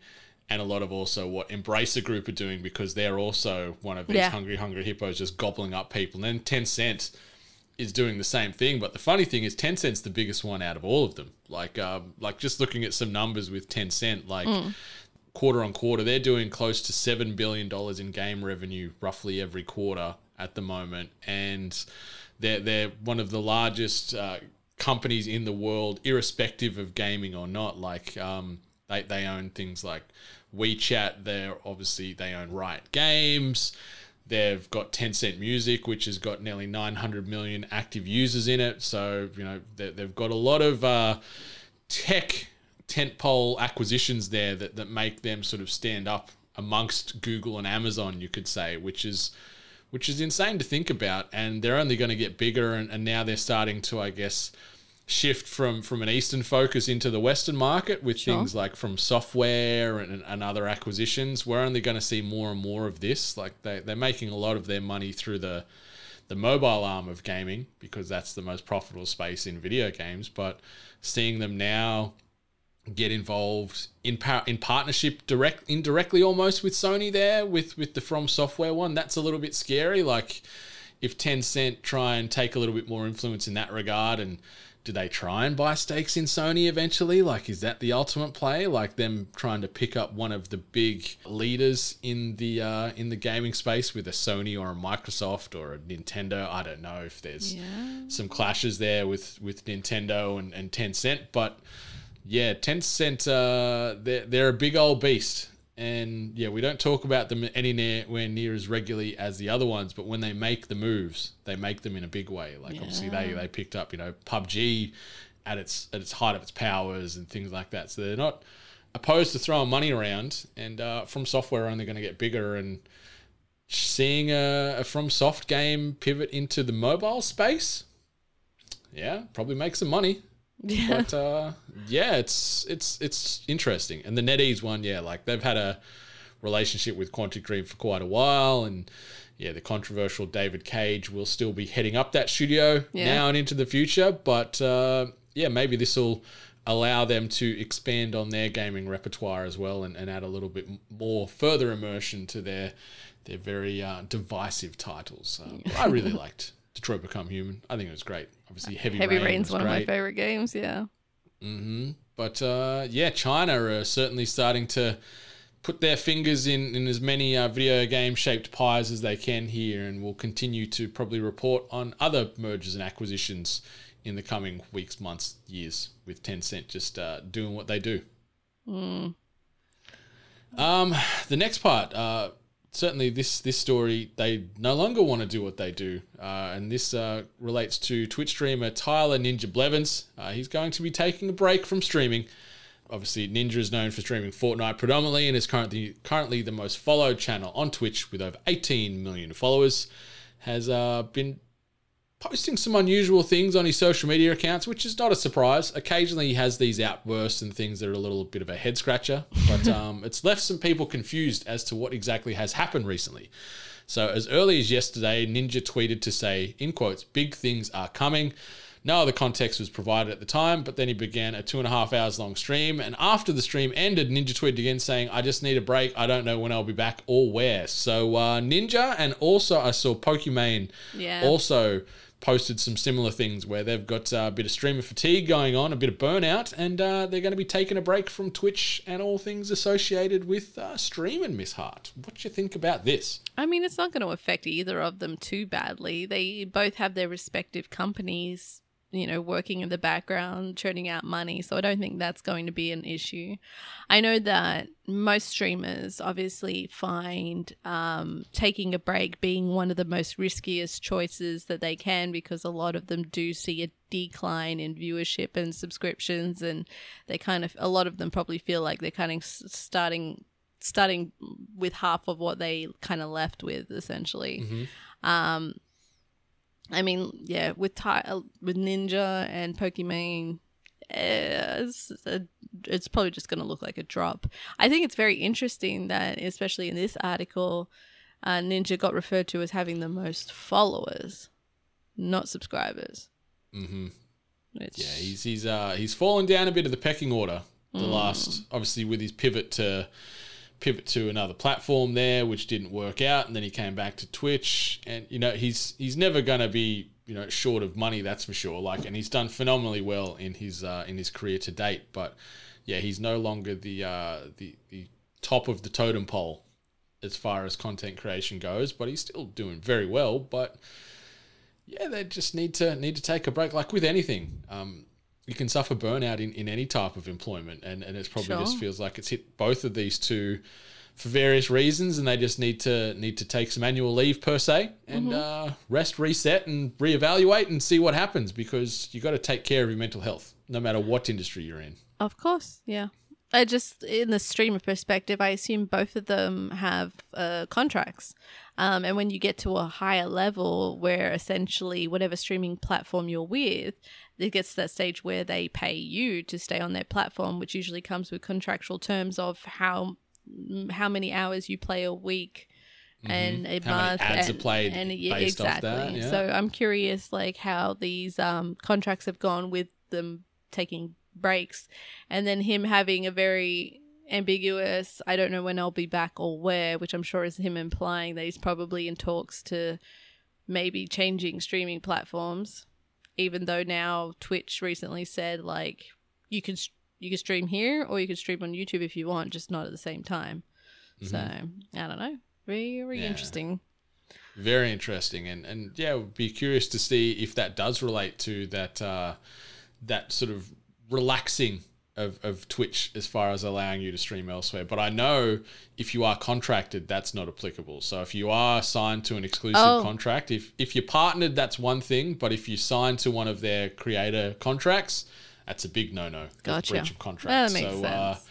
Speaker 1: and a lot of also what Embracer Group are doing because they're also one of these
Speaker 2: Yeah.
Speaker 1: hungry, hungry hippos just gobbling up people. And then Tencent is doing the same thing. But the funny thing is, Tencent's the biggest one out of all of them. Like, um, like just looking at some numbers with Tencent, like quarter on quarter, they're doing close to seven billion dollars in game revenue roughly every quarter at the moment, and they're they're one of the largest uh, companies in the world, irrespective of gaming or not. Like, um, they they own things like WeChat. They're obviously they own Riot Games. They've got Tencent Music, which has got nearly 900 million active users in it. So, you know, they- they've got a lot of uh, tech tentpole acquisitions there that, that make them sort of stand up amongst Google and Amazon, you could say, which is which is insane to think about. And they're only going to get bigger, and, and now they're starting to, I guess, shift from from an Eastern focus into the Western market with
Speaker 2: Sure.
Speaker 1: things like FromSoftware and, and other acquisitions. We're only going to see more and more of this. Like they, they're making a lot of their money through the the mobile arm of gaming because that's the most profitable space in video games. But seeing them now get involved in par- in partnership direct indirectly almost with Sony there with with the From Software one that's a little bit scary like if Tencent try and take a little bit more influence in that regard and do they try and buy stakes in Sony eventually? Like is that the ultimate play? Like them trying to pick up one of the big leaders in the uh, in the gaming space with a Sony or a Microsoft or a Nintendo? I don't know if there's some clashes there with with Nintendo and, and Tencent but yeah, Tencent, uh, they're, they're a big old beast. And yeah, we don't talk about them anywhere near as regularly as the other ones, but when they make the moves, they make them in a big way. Like obviously they, they picked up, you know, PUBG at its at its height of its powers and things like that. So they're not opposed to throwing money around and uh, FromSoftware are only going to get bigger and seeing a, a FromSoft game pivot into the mobile space yeah probably make some money
Speaker 2: yeah
Speaker 1: but uh, yeah, it's it's it's interesting. And the NetEase one, yeah, like they've had a relationship with Quantic Dream for quite a while, and yeah, the controversial David Cage will still be heading up that studio
Speaker 2: Yeah.
Speaker 1: now and into the future. But uh, yeah, maybe this will allow them to expand on their gaming repertoire as well, and, and add a little bit more further immersion to their their very uh, divisive titles. I really liked Detroit Become Human. I think it was great. Obviously, Heavy,
Speaker 2: heavy
Speaker 1: Rain
Speaker 2: rain's one of my favorite games yeah Mhm.
Speaker 1: But uh, yeah, China are certainly starting to put their fingers in, in as many uh, video game shaped pies as they can here, and will continue to probably report on other mergers and acquisitions in the coming weeks, months, years, with Tencent just uh, doing what they do. Um, the next part, uh, certainly this this story, they no longer want to do what they do, uh, and this uh, relates to Twitch streamer Tyler Ninja Blevins. Uh, he's going to be taking a break from streaming. Obviously, Ninja is known for streaming Fortnite predominantly, and is currently currently the most followed channel on Twitch with over 18 million followers. Has uh, been posting some unusual things on his social media accounts, which is not a surprise. Occasionally, he has these outbursts and things that are a little bit of a head scratcher, but um, it's left some people confused as to what exactly has happened recently. So, as early as yesterday, Ninja tweeted to say, in quotes, big things are coming. No other context was provided at the time, but then he began a two and a half hours long stream. And after the stream ended, Ninja tweeted again saying, I just need a break. I don't know when I'll be back or where. So, uh, Ninja, and also I saw Pokimane
Speaker 2: Yeah.
Speaker 1: also posted some similar things where they've got uh, a bit of streamer fatigue going on, a bit of burnout, and uh, they're going to be taking a break from Twitch and all things associated with uh, streaming, Miss Hart. What do you think about this?
Speaker 2: I mean, it's not going to affect either of them too badly. They both have their respective companies, you know, working in the background, churning out money. So I don't think that's going to be an issue. I know that most streamers obviously find um, taking a break being one of the most riskiest choices that they can because a lot of them do see a decline in viewership and subscriptions. And they kind of, a lot of them probably feel like they're kind of starting starting with half of what they kind of left with essentially um i mean yeah with Ty- uh, with ninja and pokimane eh, it's, a, it's probably just going to look like a drop i think it's very interesting that especially in this article uh, ninja got referred to as having the most followers not subscribers
Speaker 1: Mm-hmm.
Speaker 2: which,
Speaker 1: Yeah, he's he's uh he's fallen down a bit of the pecking order. The last, obviously, with his pivot to pivot to another platform there, which didn't work out, and then he came back to Twitch, and you know he's he's never gonna be you know short of money, that's for sure. Like, and he's done phenomenally well in his uh, in his career to date, but yeah, he's no longer the uh, the the top of the totem pole as far as content creation goes, but he's still doing very well. But yeah, they just need to need to take a break. Like with anything, um, you can suffer burnout in, in any type of employment, and and it's probably just feels like it's hit both of these two for various reasons, and they just need to need to take some annual leave per se and uh, rest, reset, and reevaluate and see what happens because you got to take care of your mental health no matter what industry you're in.
Speaker 2: Of course, yeah. I just, in the streamer perspective, I assume both of them have uh, contracts. Um, and when you get to a higher level where essentially whatever streaming platform you're with, it gets to that stage where they pay you to stay on their platform, which usually comes with contractual terms of how how many hours you play a week and a
Speaker 1: Mm-hmm. How
Speaker 2: month
Speaker 1: ads are
Speaker 2: and,
Speaker 1: played
Speaker 2: and yeah,
Speaker 1: based off
Speaker 2: exactly.
Speaker 1: that, yeah.
Speaker 2: So I'm curious, like how these um, contracts have gone with them taking breaks, and then him having a very ambiguous "I don't know when I'll be back or where," which I'm sure is him implying that he's probably in talks to maybe changing streaming platforms. Even though now Twitch recently said like you can you can stream here or you can stream on YouTube if you want, just not at the same time. So I don't know. Very very
Speaker 1: Yeah.
Speaker 2: interesting.
Speaker 1: Very interesting, and and yeah, would be curious to see if that does relate to that uh, that sort of relaxing of, of Twitch as far as allowing you to stream elsewhere. But I know if you are contracted, that's not applicable. So if you are signed to an exclusive
Speaker 2: Oh.
Speaker 1: contract, if if you're partnered, that's one thing. But if you sign to one of their creator contracts, that's a big no no.
Speaker 2: Gotcha.
Speaker 1: Breach of contract.
Speaker 2: That makes
Speaker 1: so, Uh,
Speaker 2: sense.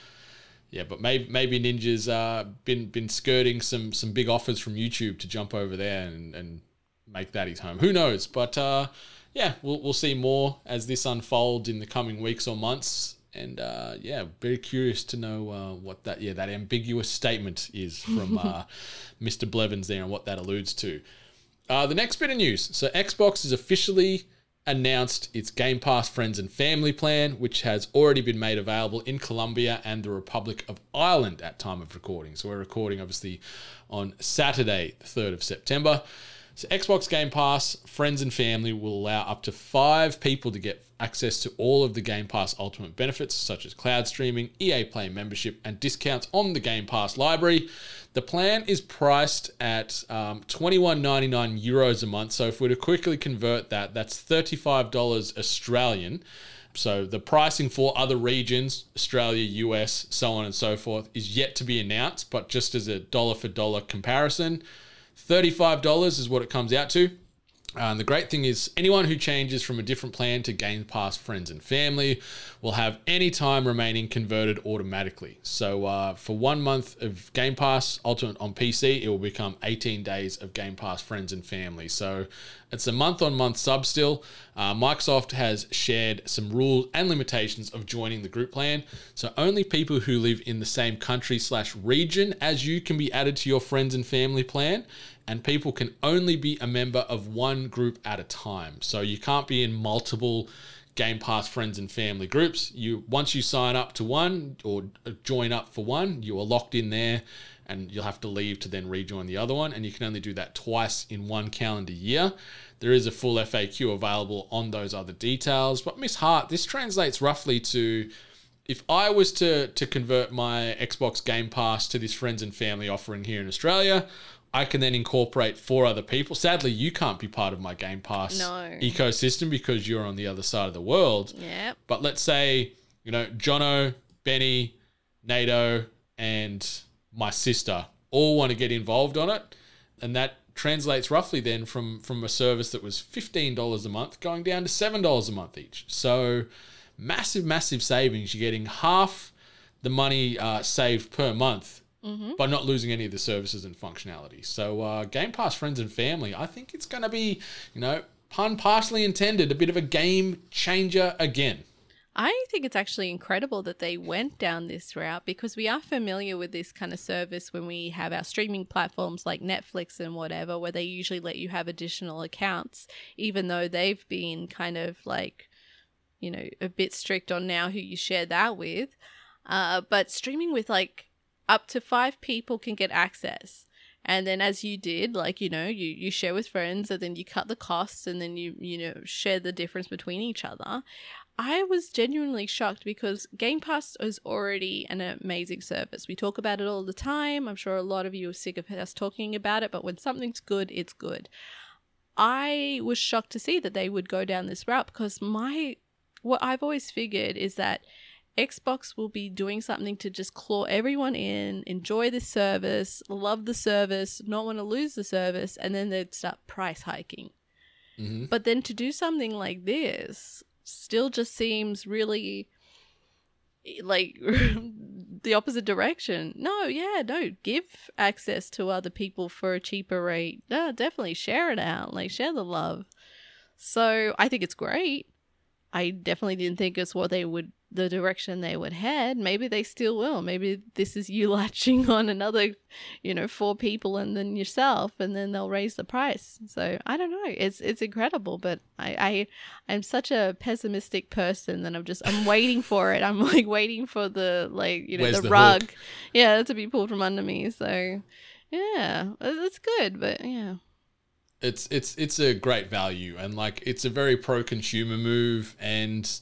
Speaker 1: yeah, but maybe maybe Ninja's uh, been been skirting some some big offers from YouTube to jump over there and, and make that his home. Who knows? But uh, yeah, we'll we'll see more as this unfolds in the coming weeks or months. And uh, yeah, very curious to know uh, what that yeah that ambiguous statement is from uh, Mr. Blevins there and what that alludes to. Uh, the next bit of news. So Xbox has officially announced its Game Pass Friends and Family plan, which has already been made available in Colombia and the Republic of Ireland at time of recording. So we're recording obviously on Saturday, the 3rd of September. So Xbox Game Pass Friends and Family will allow up to five people to get access to all of the Game Pass Ultimate benefits, such as cloud streaming, EA Play membership, and discounts on the Game Pass library. The plan is priced at um, 21.99 euros a month. So if we were to quickly convert that, that's $35 Australian. So the pricing for other regions, Australia, US, so on and so forth, is yet to be announced. But just as a dollar for dollar comparison, $35 is what it comes out to. And the great thing is, anyone who changes from a different plan to Game Pass Friends and Family will have any time remaining converted automatically. So, uh, for one month of Game Pass Ultimate on PC, it will become 18 days of Game Pass Friends and Family. So, it's a month on month sub still. Uh, Microsoft has shared some rules and limitations of joining the group plan. So, only people who live in the same country slash region as you can be added to your Friends and Family plan and people can only be a member of one group at a time. So you can't be in multiple Game Pass friends and family groups. You once you sign up to one or join up for one, you are locked in there and you'll have to leave to then rejoin the other one and you can only do that twice in one calendar year. There is a full FAQ available on those other details, but Miss Hart, this translates roughly to if I was to to convert my Xbox Game Pass to this friends and family offering here in Australia, I can then incorporate four other people. Sadly, you can't be part of my Game Pass
Speaker 2: No.
Speaker 1: ecosystem because you're on the other side of the world.
Speaker 2: Yep.
Speaker 1: But let's say, you know, Jono, Benny, NATO, and my sister all want to get involved on it. And that translates roughly then from from a service that was $15 a month going down to $7 a month each. So massive, massive savings. You're getting half the money uh, saved per month by not losing any of the services and functionality. So uh, Game Pass friends and family, I think it's going to be, you know, pun partially intended, a bit of a game changer again.
Speaker 2: I think it's actually incredible that they went down this route because we are familiar with this kind of service when we have our streaming platforms like Netflix and whatever, where they usually let you have additional accounts, even though they've been kind of like, you know, a bit strict on now who you share that with. Uh, but streaming with like up to five people can get access. And then as you did, like, you know, you, you share with friends and then you cut the costs and then you, you know, share the difference between each other. I was genuinely shocked because Game Pass is already an amazing service. We talk about it all the time. I'm sure a lot of you are sick of us talking about it, but when something's good, it's good. I was shocked to see that they would go down this route because my what I've always figured is that Xbox will be doing something to just claw everyone in, enjoy the service, love the service, not want to lose the service, and then they'd start price hiking.
Speaker 1: Mm-hmm.
Speaker 2: But then to do something like this still just seems really like the opposite direction. No, yeah, no, give access to other people for a cheaper rate. No, definitely share it out, like share the love. So I think it's great. I definitely didn't think it's what they would the direction they would head. Maybe they still will. Maybe this is you latching on another, you know, four people and then yourself, and then they'll raise the price. So I don't know. It's it's incredible, but I I I'm such a pessimistic person that I'm just I'm waiting for it. I'm like waiting for the like you know
Speaker 1: Where's
Speaker 2: the,
Speaker 1: the
Speaker 2: rug, yeah, to be pulled from under me. So yeah, it's good, but yeah.
Speaker 1: it's it's it's a great value and like it's a very pro consumer move and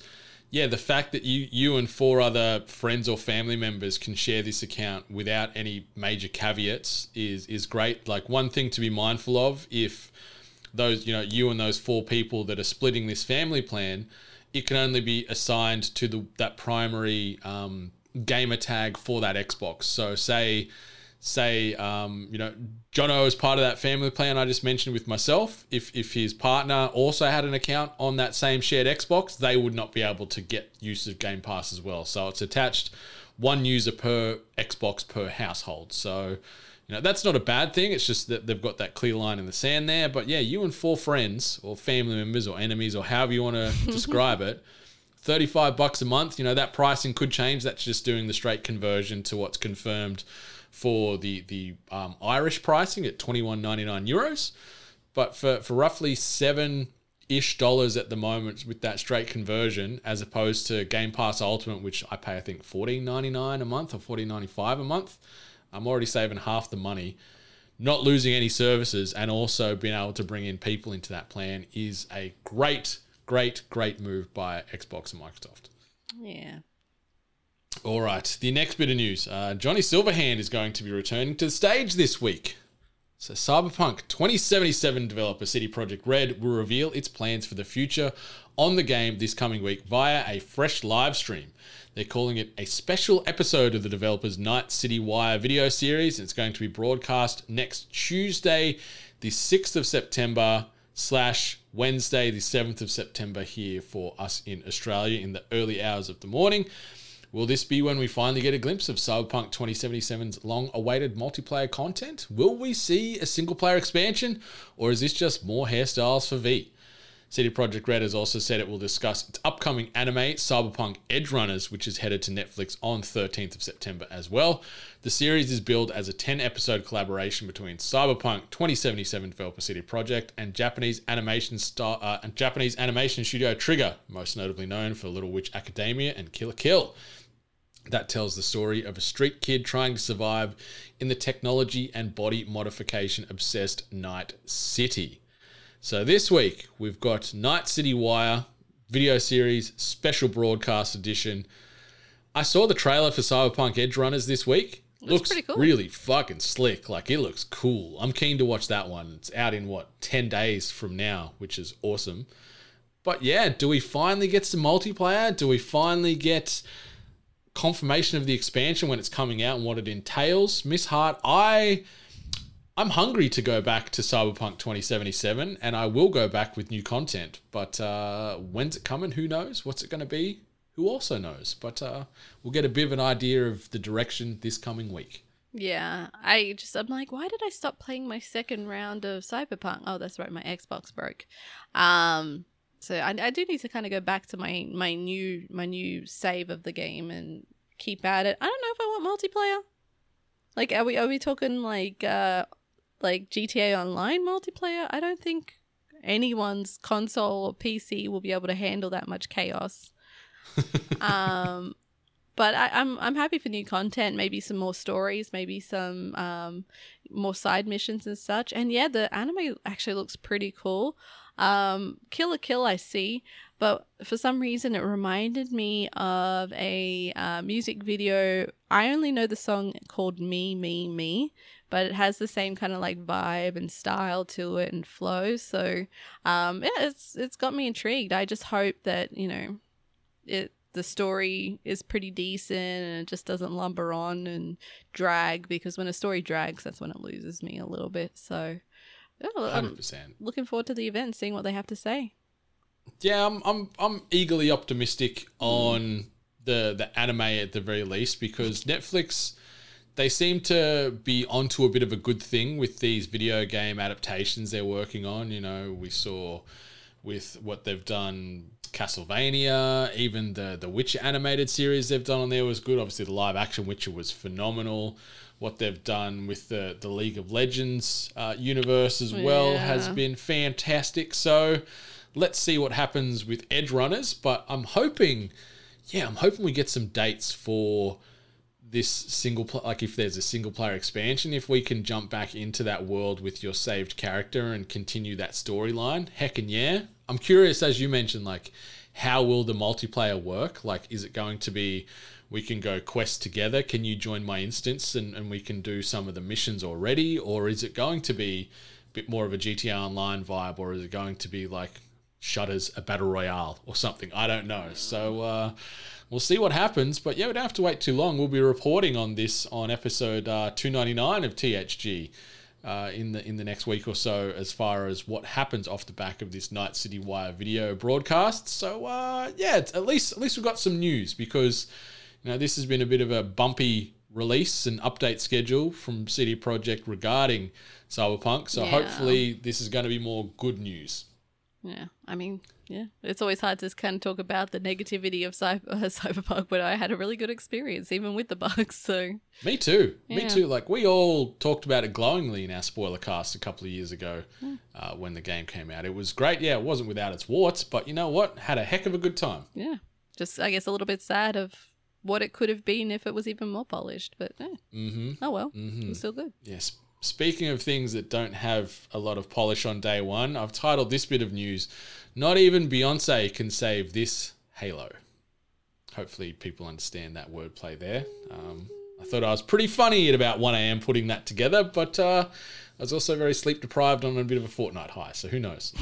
Speaker 1: yeah the fact that you you and four other friends or family members can share this account without any major caveats is is great. Like one thing to be mindful of if those you know you and those four people that are splitting this family plan it can only be assigned to the that primary um, gamer tag for that xbox. So say say um, you know Jono is part of that family plan I just mentioned with myself. If if his partner also had an account on that same shared Xbox, they would not be able to get use of Game Pass as well. So it's attached one user per Xbox per household. So you know that's not a bad thing. It's just that they've got that clear line in the sand there. But yeah, you and four friends or family members or enemies or however you want to describe it. 35 bucks a month, you know, that pricing could change. That's just doing the straight conversion to what's confirmed for the the um, Irish pricing at 21.99 euros. But for, for roughly seven ish dollars at the moment with that straight conversion, as opposed to Game Pass Ultimate, which I pay I think 14.99 a month or 14.95 a month, I'm already saving half the money. Not losing any services and also being able to bring in people into that plan is a great, great, great move by Xbox and Microsoft.
Speaker 2: Yeah.
Speaker 1: All right, the next bit of news. Uh, Johnny Silverhand is going to be returning to the stage this week. So, Cyberpunk 2077 developer CD Projekt Red will reveal its plans for the future on the game this coming week via a fresh live stream. They're calling it a special episode of the developer's Night City Wire video series. It's going to be broadcast next Tuesday, the 6th of September, slash Wednesday, the 7th of September, here for us in Australia in the early hours of the morning. Will this be when we finally get a glimpse of Cyberpunk 2077's long awaited multiplayer content? Will we see a single player expansion, or is this just more hairstyles for V? CD Projekt Red has also said it will discuss its upcoming anime, Cyberpunk Edgerunners, which is headed to Netflix on 13th of September as well. The series is billed as a 10 episode collaboration between Cyberpunk 2077 developer CD Projekt and Japanese animation star uh, and Japanese animation studio Trigger, most notably known for Little Witch Academia and Kill la Kill. That tells the story of a street kid trying to survive in the technology and body modification obsessed Night City. So this week we've got Night City Wire video series special broadcast edition. I saw the trailer for Cyberpunk Edgerunners this week. Looks,
Speaker 2: pretty cool.
Speaker 1: really fucking slick. Like it looks cool. I'm keen to watch that one. It's out in what 10 days from now, which is awesome. But yeah, do we finally get some multiplayer? Do we finally get confirmation of the expansion when it's coming out and what it entails? Miss Hart, I I'm hungry to go back to Cyberpunk 2077, and I will go back with new content. But uh, when's it coming? Who knows? What's it going to be? Who also knows? But uh, we'll get a bit of an idea of the direction this coming week.
Speaker 2: Yeah, I just I'm like, why did I stop playing my second round of Cyberpunk? Oh, that's right, my Xbox broke. Um, so I, I do need to kind of go back to my my new my new save of the game and keep at it. I don't know if I want multiplayer. Like, are we are we talking like uh like GTA Online multiplayer? I don't think anyone's console or PC will be able to handle that much chaos. um, but I, I'm I'm happy for new content, maybe some more stories, maybe some um, more side missions and such. And yeah, the anime actually looks pretty cool. Um, Kill la Kill, I see, but for some reason it reminded me of a uh, music video. I only know the song called Me Me Me, but it has the same kind of like vibe and style to it and flow. So um, yeah, it's it's got me intrigued. I just hope that you know it the story is pretty decent and it just doesn't lumber on and drag because when a story drags, that's when it loses me a little bit. So yeah, I'm
Speaker 1: 100%.
Speaker 2: looking forward to the event, seeing what they have to say.
Speaker 1: Yeah, I'm I'm I'm eagerly optimistic on the the anime at the very least because Netflix they seem to be onto a bit of a good thing with these video game adaptations they're working on. You know, we saw with what they've done Castlevania, even the the Witcher animated series they've done on there was good. Obviously the live action Witcher was phenomenal. What they've done with the the League of Legends uh, universe as well
Speaker 2: Yeah.
Speaker 1: has been fantastic. So let's see what happens with Edgerunners, but I'm hoping yeah, I'm hoping we get some dates for this single pl- like if there's a single player expansion if we can jump back into that world with your saved character and continue that storyline heck and yeah i'm curious as you mentioned like how will the multiplayer work like is it going to be we can go quest together can you join my instance and, and we can do some of the missions already or is it going to be a bit more of a gta online vibe or is it going to be like Shutter's a battle royale or something. I don't know. So uh, we'll see what happens. But yeah, we don't have to wait too long. We'll be reporting on this on episode uh, 299 of THG uh, in the in the next week or so, as far as what happens off the back of this Night City Wire video broadcast. So uh, yeah, at least at least we've got some news because you know this has been a bit of a bumpy release and update schedule from CD Projekt regarding Cyberpunk. So
Speaker 2: Yeah.
Speaker 1: hopefully this is going to be more good news.
Speaker 2: Yeah, I mean, yeah, it's always hard to kind of talk about the negativity of cyber, Cyberpunk, but I had a really good experience even with the bugs. So
Speaker 1: Me too. Me too. Like we all talked about it glowingly in our spoiler cast a couple of years ago
Speaker 2: Hmm.
Speaker 1: uh, when the game came out. It was great. Yeah, it wasn't without its warts, but you know what? Had a heck of a good time.
Speaker 2: yeah, just I guess a little bit sad of what it could have been if it was even more polished. But eh,
Speaker 1: Mm-hmm.
Speaker 2: oh well, it was still good.
Speaker 1: Yes. Speaking of things that don't have a lot of polish on day one, I've titled this bit of news, Not Even Beyonce Can Save This Halo. Hopefully, people understand that wordplay there. Um, I thought I was pretty funny at about 1 a.m. putting that together, but uh, I was also very sleep deprived on a bit of a fortnight high, so who knows?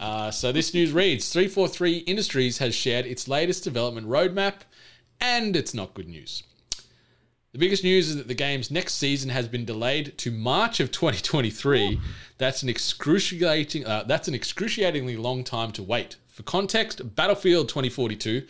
Speaker 1: Uh, so this news reads 343 Industries has shared its latest development roadmap, and it's not good news. The biggest news is that the game's next season has been delayed to March of 2023. That's an excruciating. Uh, that's an excruciatingly long time to wait. For context, Battlefield 2042,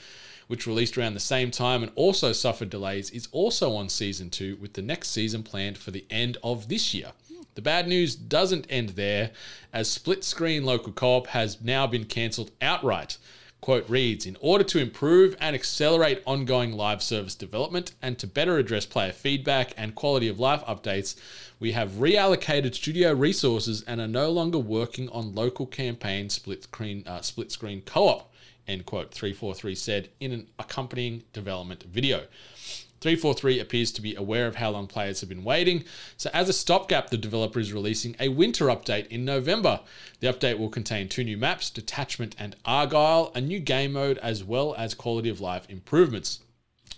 Speaker 1: which released around the same time and also suffered delays, is also on season two, with the next season planned for the end of this year. The bad news doesn't end there, as split screen local co op has now been cancelled outright. Quote reads In order to improve and accelerate ongoing live service development and to better address player feedback and quality of life updates, we have reallocated studio resources and are no longer working on local campaign split screen, uh, split screen co op. End quote. 343 said in an accompanying development video. 343 appears to be aware of how long players have been waiting, so as a stopgap, the developer is releasing a winter update in November. The update will contain two new maps, Detachment and Argyle, a new game mode, as well as quality of life improvements.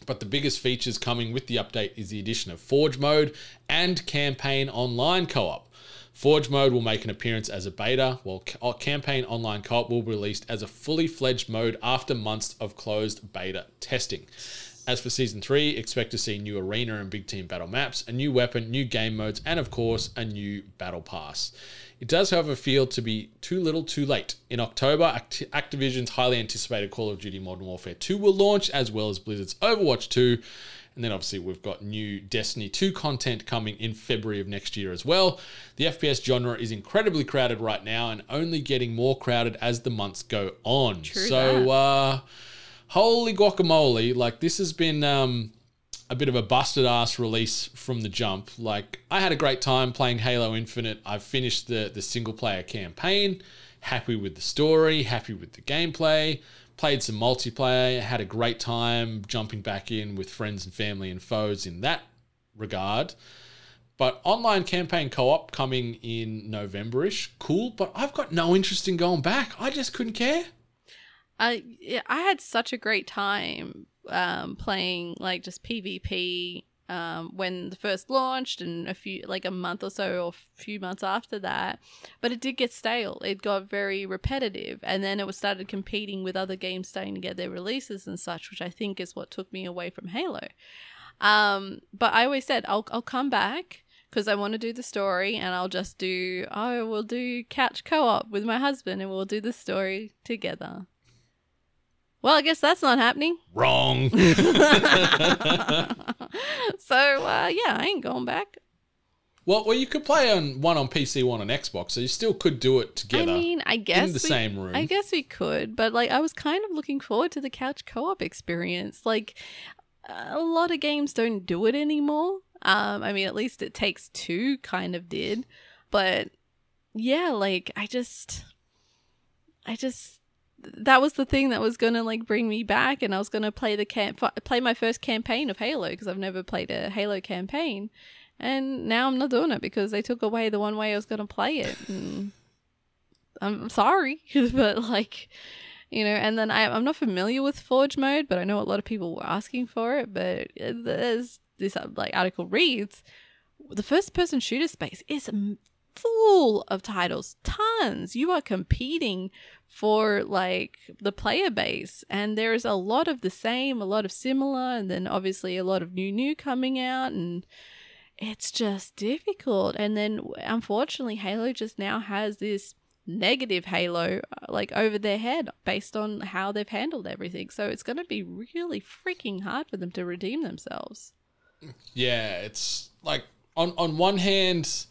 Speaker 1: But the biggest features coming with the update is the addition of Forge mode and campaign online co op. Forge mode will make an appearance as a beta, while oh, campaign online co op will be released as a fully fledged mode after months of closed beta testing. As for season three, expect to see new arena and big team battle maps, a new weapon, new game modes, and of course, a new battle pass. It does, however, feel to be too little too late. In October, Act- Activision's highly anticipated Call of Duty Modern Warfare 2 will launch, as well as Blizzard's Overwatch 2. And then obviously, we've got new Destiny 2 content coming in February of next year as well. The FPS genre is incredibly crowded right now and only getting more crowded as the months go on.
Speaker 2: True
Speaker 1: so,
Speaker 2: that.
Speaker 1: uh, holy guacamole. Like this has been um, a bit of a busted ass release from the jump. Like i had a great time playing halo infinite. I've finished the the single player campaign. Happy with the story happy with the gameplay. Played some multiplayer had a great time jumping back in with friends and family and foes in that regard. But online campaign co-op coming in novemberish cool but i've got no interest in going back. I just couldn't care
Speaker 2: I I had such a great time um, playing like just PvP um, when the first launched and a few like a month or so or a few months after that. But it did get stale. It got very repetitive, and then it was started competing with other games starting to get their releases and such, which I think is what took me away from Halo. Um, but I always said I'll I'll come back because I want to do the story and I'll just do I will do couch co-op with my husband and we'll do the story together. Well, I guess that's not happening.
Speaker 1: wrong
Speaker 2: so uh, yeah, I ain't going back.
Speaker 1: Well, well, you could play on one on PC, one on Xbox, so you still could do it together.
Speaker 2: I mean, I guess in
Speaker 1: the
Speaker 2: we-
Speaker 1: same room.
Speaker 2: I guess we could, but like I was kind of looking forward to the couch co-op experience. Like a lot of games don't do it anymore. Um, I mean, at least it takes two kind of did, but yeah, like I just, I just that was the thing that was gonna like bring me back, and I was gonna play the camp play my first campaign of Halo because I've never played a Halo campaign, and now I'm not doing it because they took away the one way I was gonna play it. I'm sorry, but like, you know, and then I, I'm not familiar with Forge mode, but I know a lot of people were asking for it. But there's this uh, like article reads, the first person shooter space is full of titles, tons. You are competing for like the player base, and there's a lot of the same, a lot of similar, and then obviously a lot of new new coming out and it's just difficult. And then unfortunately, Halo just now has this negative halo uh, like over their head based on how they've handled everything. So it's going to be really freaking hard for them to redeem themselves.
Speaker 1: yeah, it's like on on one hand,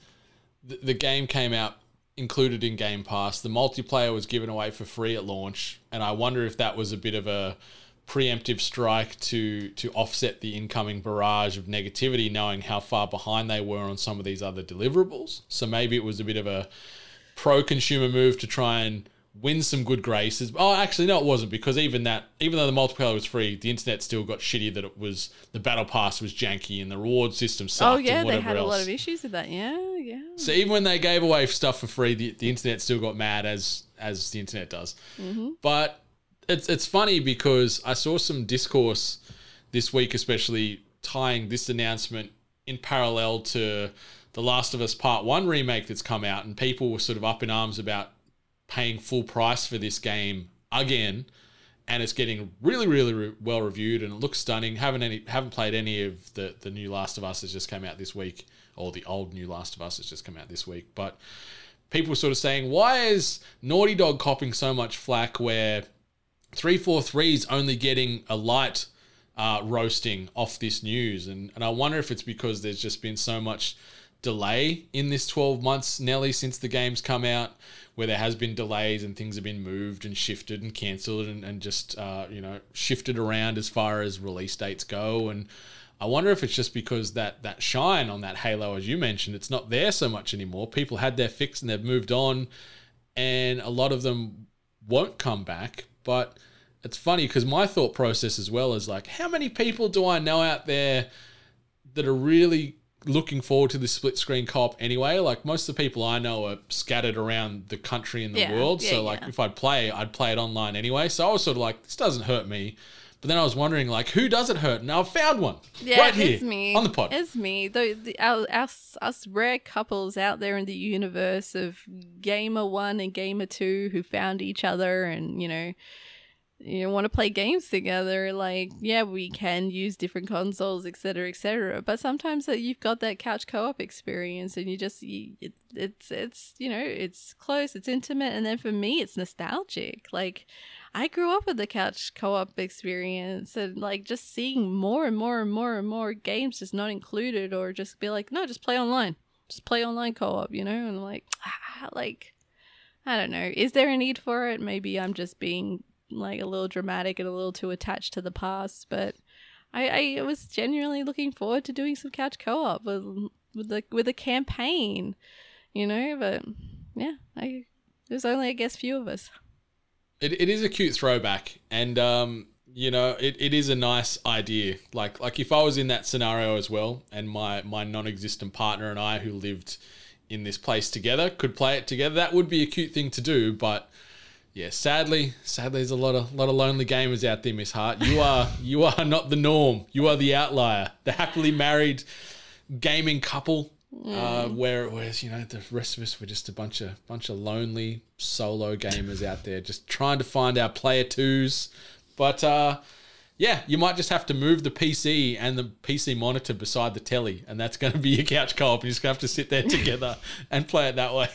Speaker 1: the, the game came out included in Game Pass. The multiplayer was given away for free at launch, and I wonder if that was a bit of a preemptive strike to to offset the incoming barrage of negativity, knowing how far behind they were on some of these other deliverables. So maybe it was a bit of a pro consumer move to try and win some good graces. Oh, actually, no, it wasn't because even that, even though the multiplayer was free, the internet still got shitty that it was the battle pass was janky and the reward system sucked.
Speaker 2: oh yeah, they had a lot of issues with that. Yeah, yeah.
Speaker 1: So even when they gave away stuff for free, the, the internet still got mad as as the internet does. Mm-hmm. But it's it's funny because I saw some discourse this week, especially tying this announcement in parallel to the Last of Us Part One remake that's come out, and people were sort of up in arms about paying full price for this game again. And it's getting really, really re- well reviewed, and it looks stunning. haven't any haven't played any of the the new Last of Us that's just came out this week, or the old new Last of Us that's just come out this week. But people were sort of saying, why is Naughty Dog copping so much flack where 343 is only getting a light uh, roasting off this news? And, and I wonder if it's because there's just been so much delay in this 12 months, Nelly, since the game's come out, where there has been delays and things have been moved and shifted and cancelled and, and just, uh, you know, shifted around as far as release dates go. And I wonder if it's just because that, that shine on that Halo, as you mentioned, it's not there so much anymore. People had their fix and they've moved on, and a lot of them won't come back. But it's funny because my thought process as well is like, how many people do I know out there that are really looking forward to the split screen co-op anyway? Like most of the people I know are scattered around the country and the
Speaker 2: Yeah,
Speaker 1: world.
Speaker 2: yeah,
Speaker 1: so like
Speaker 2: yeah.
Speaker 1: if I'd play, I'd play it online anyway. So I was sort of like, this doesn't hurt me. But then I was wondering, like, who does it hurt? And I've found one
Speaker 2: Yeah,
Speaker 1: right here
Speaker 2: it's me.
Speaker 1: on the pod.
Speaker 2: It's me. The, the our, us, us rare couples out there in the universe of gamer one and gamer two who found each other and you know, you want to play games together. Like, yeah, we can use different consoles, etc., etc. But sometimes uh, you've got that couch co-op experience, and you just you, it, it's it's you know it's close, it's intimate, and then for me, it's nostalgic. Like. I grew up with the couch co-op experience and like just seeing more and more and more and more games just not included or just be like, no, just play online. Just play online co-op, you know? And like, ah, like I don't know. Is there a need for it? Maybe I'm just being like a little dramatic and a little too attached to the past, but I, I was genuinely looking forward to doing some couch co-op with with the with a campaign, you know, but yeah, I there's only I guess few of us.
Speaker 1: It, it is a cute throwback, and um, you know, it, it is a nice idea. Like like if I was in that scenario as well, and my my non-existent partner and I, who lived in this place together, could play it together, that would be a cute thing to do. But yeah, sadly, sadly, there's a lot of lot of lonely gamers out there, Miss Hart. You are you are not the norm. You are the outlier, the happily married gaming couple. Uh, where whereas you know the rest of us were just a bunch of bunch of lonely solo gamers out there just trying to find our player twos, but uh, yeah, you might just have to move the PC and the PC monitor beside the telly, and that's going to be your couch co-op. You're just going to have to sit there together and play it that way.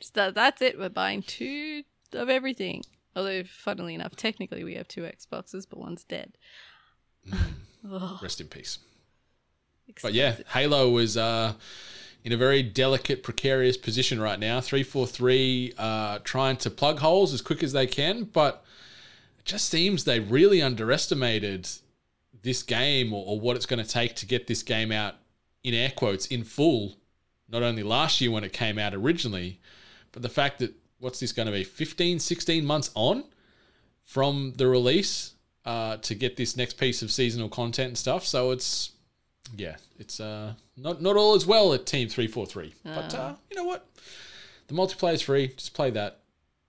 Speaker 2: Just that, that's it. We're buying two of everything. Although, funnily enough, technically we have two Xboxes, but one's dead.
Speaker 1: Rest in peace. But yeah, Halo is uh, in a very delicate, precarious position right now. 343 uh, trying to plug holes as quick as they can, but it just seems they really underestimated this game or, or what it's going to take to get this game out in air quotes in full. Not only last year when it came out originally, but the fact that what's this going to be 15, 16 months on from the release uh, to get this next piece of seasonal content and stuff. So it's yeah, it's uh not not all as well at Team Three Four Three. But uh, you know what? The multiplayer is free. Just play that.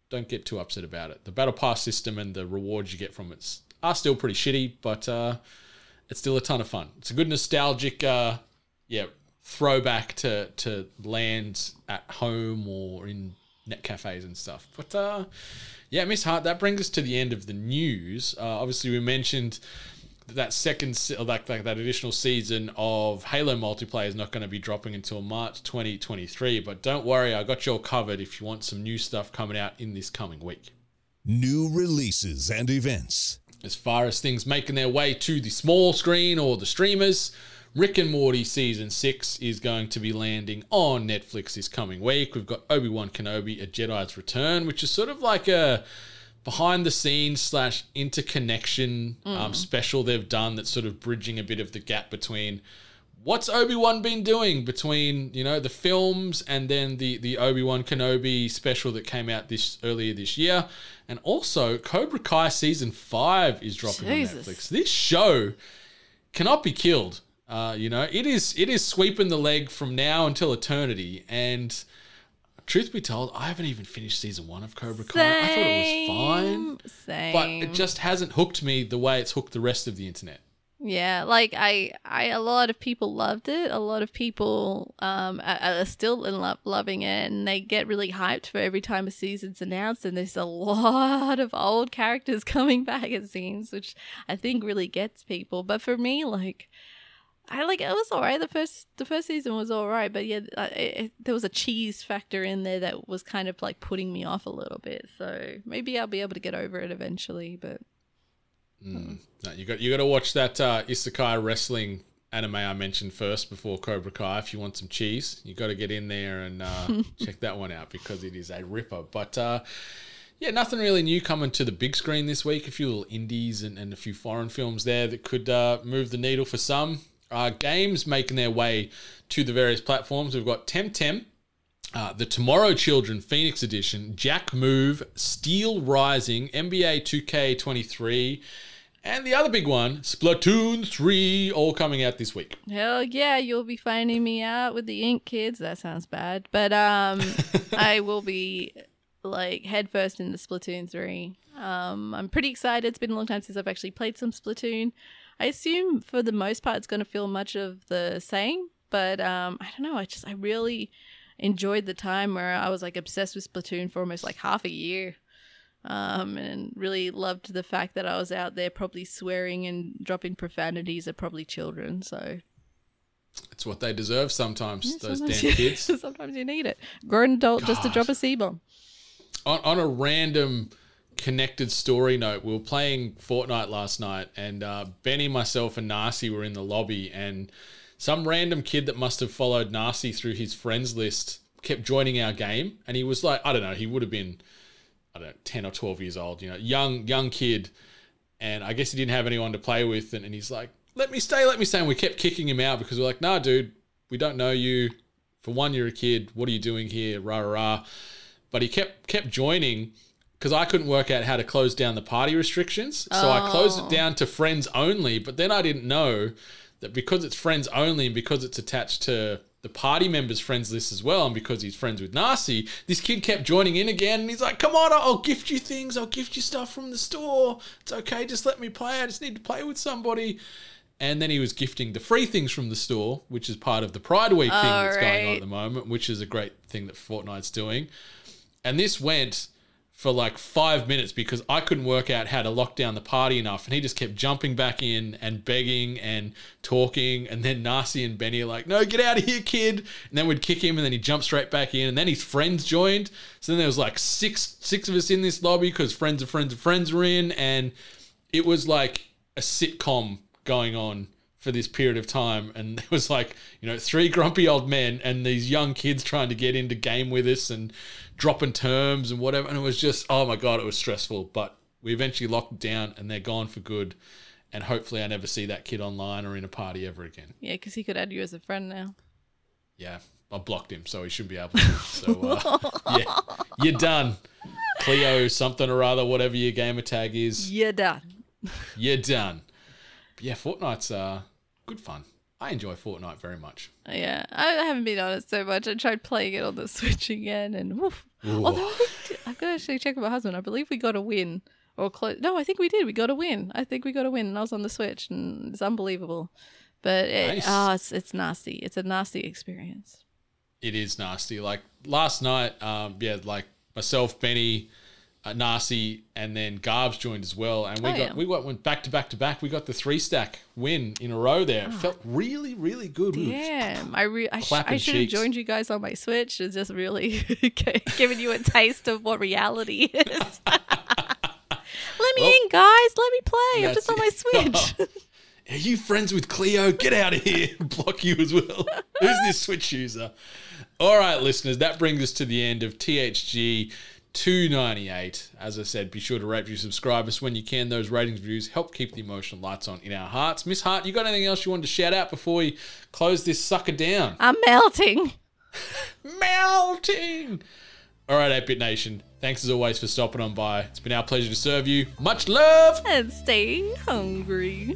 Speaker 1: Don't get too upset about it. The battle pass system and the rewards you get from it are still pretty shitty, but uh, it's still a ton of fun. It's a good nostalgic, uh, yeah, throwback to to land at home or in net cafes and stuff. But uh, yeah, Miss Hart, that brings us to the end of the news. Uh, obviously, we mentioned that second, se- like, like that additional season of Halo multiplayer is not going to be dropping until March 2023. But don't worry, I got you all covered if you want some new stuff coming out in this coming week.
Speaker 3: New releases and events.
Speaker 1: As far as things making their way to the small screen or the streamers, Rick and Morty season six is going to be landing on Netflix this coming week. We've got Obi Wan Kenobi: A Jedi's Return, which is sort of like a behind the scenes slash interconnection um, special they've done that's sort of bridging a bit of the gap between what's Obi-Wan been doing between, you know, the films and then the the Obi-Wan Kenobi special that came out this earlier this year. And also Cobra Kai season 5 is dropping
Speaker 2: Jesus.
Speaker 1: on Netflix. This show cannot be killed. Uh, you know, it is it is sweeping the leg from now until eternity and Truth be told, I haven't even finished season one of Cobra Kai. I thought it was fine,
Speaker 2: Same.
Speaker 1: but it just hasn't hooked me the way it's hooked the rest of the internet.
Speaker 2: Yeah, like I, I, a lot of people loved it. A lot of people um are, are still in love loving it, and they get really hyped for every time a season's announced. And there's a lot of old characters coming back, it seems, which I think really gets people. But for me, like, I like it was alright. The first, the first season was alright, but yeah, I- it, there was a cheese factor in there that was kind of like putting me off a little bit. So maybe I'll be able to get over it eventually. But
Speaker 1: No, you got you got to watch that uh, Isekai wrestling anime I mentioned first before Cobra Kai. If you want some cheese, you got to get in there and uh, check that one out because it is a ripper. But uh, yeah, nothing really new coming to the big screen this week. A few little indies and, and a few foreign films there that could uh, move the needle for some. Uh, games making their way to the various platforms. We've got Temtem, uh, the Tomorrow Children Phoenix Edition, Jack Move, Steel Rising, NBA 2K23, and the other big one, Splatoon 3, all coming out this week.
Speaker 2: Hell yeah, you'll be finding me out with the ink kids. That sounds bad. But um I will be like headfirst into Splatoon 3. Um I'm pretty excited. It's been a long time since I've actually played some Splatoon. I assume for the most part it's gonna feel much of the same. But um I don't know, I just I really enjoyed the time where I was like obsessed with Splatoon for almost like half a year. Um, and really loved the fact that I was out there probably swearing and dropping profanities at probably children. So
Speaker 1: It's what they deserve sometimes,
Speaker 2: Yeah,
Speaker 1: those
Speaker 2: sometimes
Speaker 1: damn
Speaker 2: you-
Speaker 1: kids.
Speaker 2: sometimes you need it. Grown adult just to drop a C bomb.
Speaker 1: on, on a random connected story note, we were playing Fortnite last night, and uh, Benny, myself, and Nasi were in the lobby, and some random kid that must have followed Nasi through his friends list kept joining our game, and he was like, I don't know, he would have been, I don't know, ten or twelve years old, you know, young young kid, and I guess he didn't have anyone to play with, and, and he's like, let me stay, let me stay, and we kept kicking him out because we're like, nah, dude, we don't know you. For one, you're a kid. What are you doing here? Rah rah. rah but he kept kept joining because I couldn't work out how to close down the party restrictions. So I closed it oh. down to friends only, but then I didn't know that because it's friends only and because it's attached to the party members' friends list as well, and because he's friends with Nasi, this kid kept joining in again, and he's like, "Come on, I'll gift you things. I'll gift you stuff from the store. It's okay. Just let me play. I just need to play with somebody." And then he was gifting the free things from the store, which is part of the Pride Week thing that's going on at the moment, which is a great thing that Fortnite's doing. And this went for like five minutes because I couldn't work out how to lock down the party enough. And he just kept jumping back in and begging and talking. And then Nasi and Benny are like, no, get out of here, kid. And then we'd kick him and then he'd jump straight back in. And then his friends joined. So then there was like six six of us in this lobby because friends of friends of friends were in. And it was like a sitcom going on for this period of time and it was like you know three grumpy old men and these young kids trying to get into game with us and dropping terms and whatever and it was just oh my god it was stressful. But we eventually locked down and they're gone for good and hopefully i never see that kid online or in a party ever again.
Speaker 2: Yeah, because he could add you as a friend now.
Speaker 1: yeah i blocked him so he shouldn't be able to. So uh, yeah you're done. Cleo something or other whatever your gamer tag is.
Speaker 2: You're done.
Speaker 1: you're done. But yeah fortnite's uh good fun i enjoy fortnite very much
Speaker 2: Yeah, I haven't been on it so much. I tried playing it on the Switch again, and woof. Although I've got to actually check with my husband. I believe we got a win or close. No, I think we did. We got a win. I think we got a win, and I was on the Switch, and it's unbelievable. But it,
Speaker 1: Nice.
Speaker 2: oh, it's it's nasty. It's a nasty experience.
Speaker 1: it is nasty. Like last night, um, yeah, like myself, Benny, Uh, Nasi, and then Garbs joined as well, and we
Speaker 2: Oh,
Speaker 1: got
Speaker 2: yeah.
Speaker 1: we got went back to back to back. We got the three stack win in a row there. It felt really, really good. We
Speaker 2: Damn, I re- I, sh- I should have joined you guys on my Switch. It's just really giving you a taste of what reality is. Let me
Speaker 1: Well,
Speaker 2: in, guys. Let me play. I'm just on my
Speaker 1: it.
Speaker 2: Switch.
Speaker 1: Are you friends with Cleo? Get out of here. Block you as well. Who's this Switch user? All right, listeners, that brings us to the end of THG 298. As I said, be sure to rate, review, subscribe us when you can. Those ratings, reviews help keep the emotional lights on in our hearts. Miss Hart, you got anything else you wanted to shout out before we close this sucker down?
Speaker 2: I'm melting.
Speaker 1: Melting! All right, 8-Bit Nation, thanks as always for stopping on by. It's been our pleasure to serve you. Much love!
Speaker 2: and stay hungry.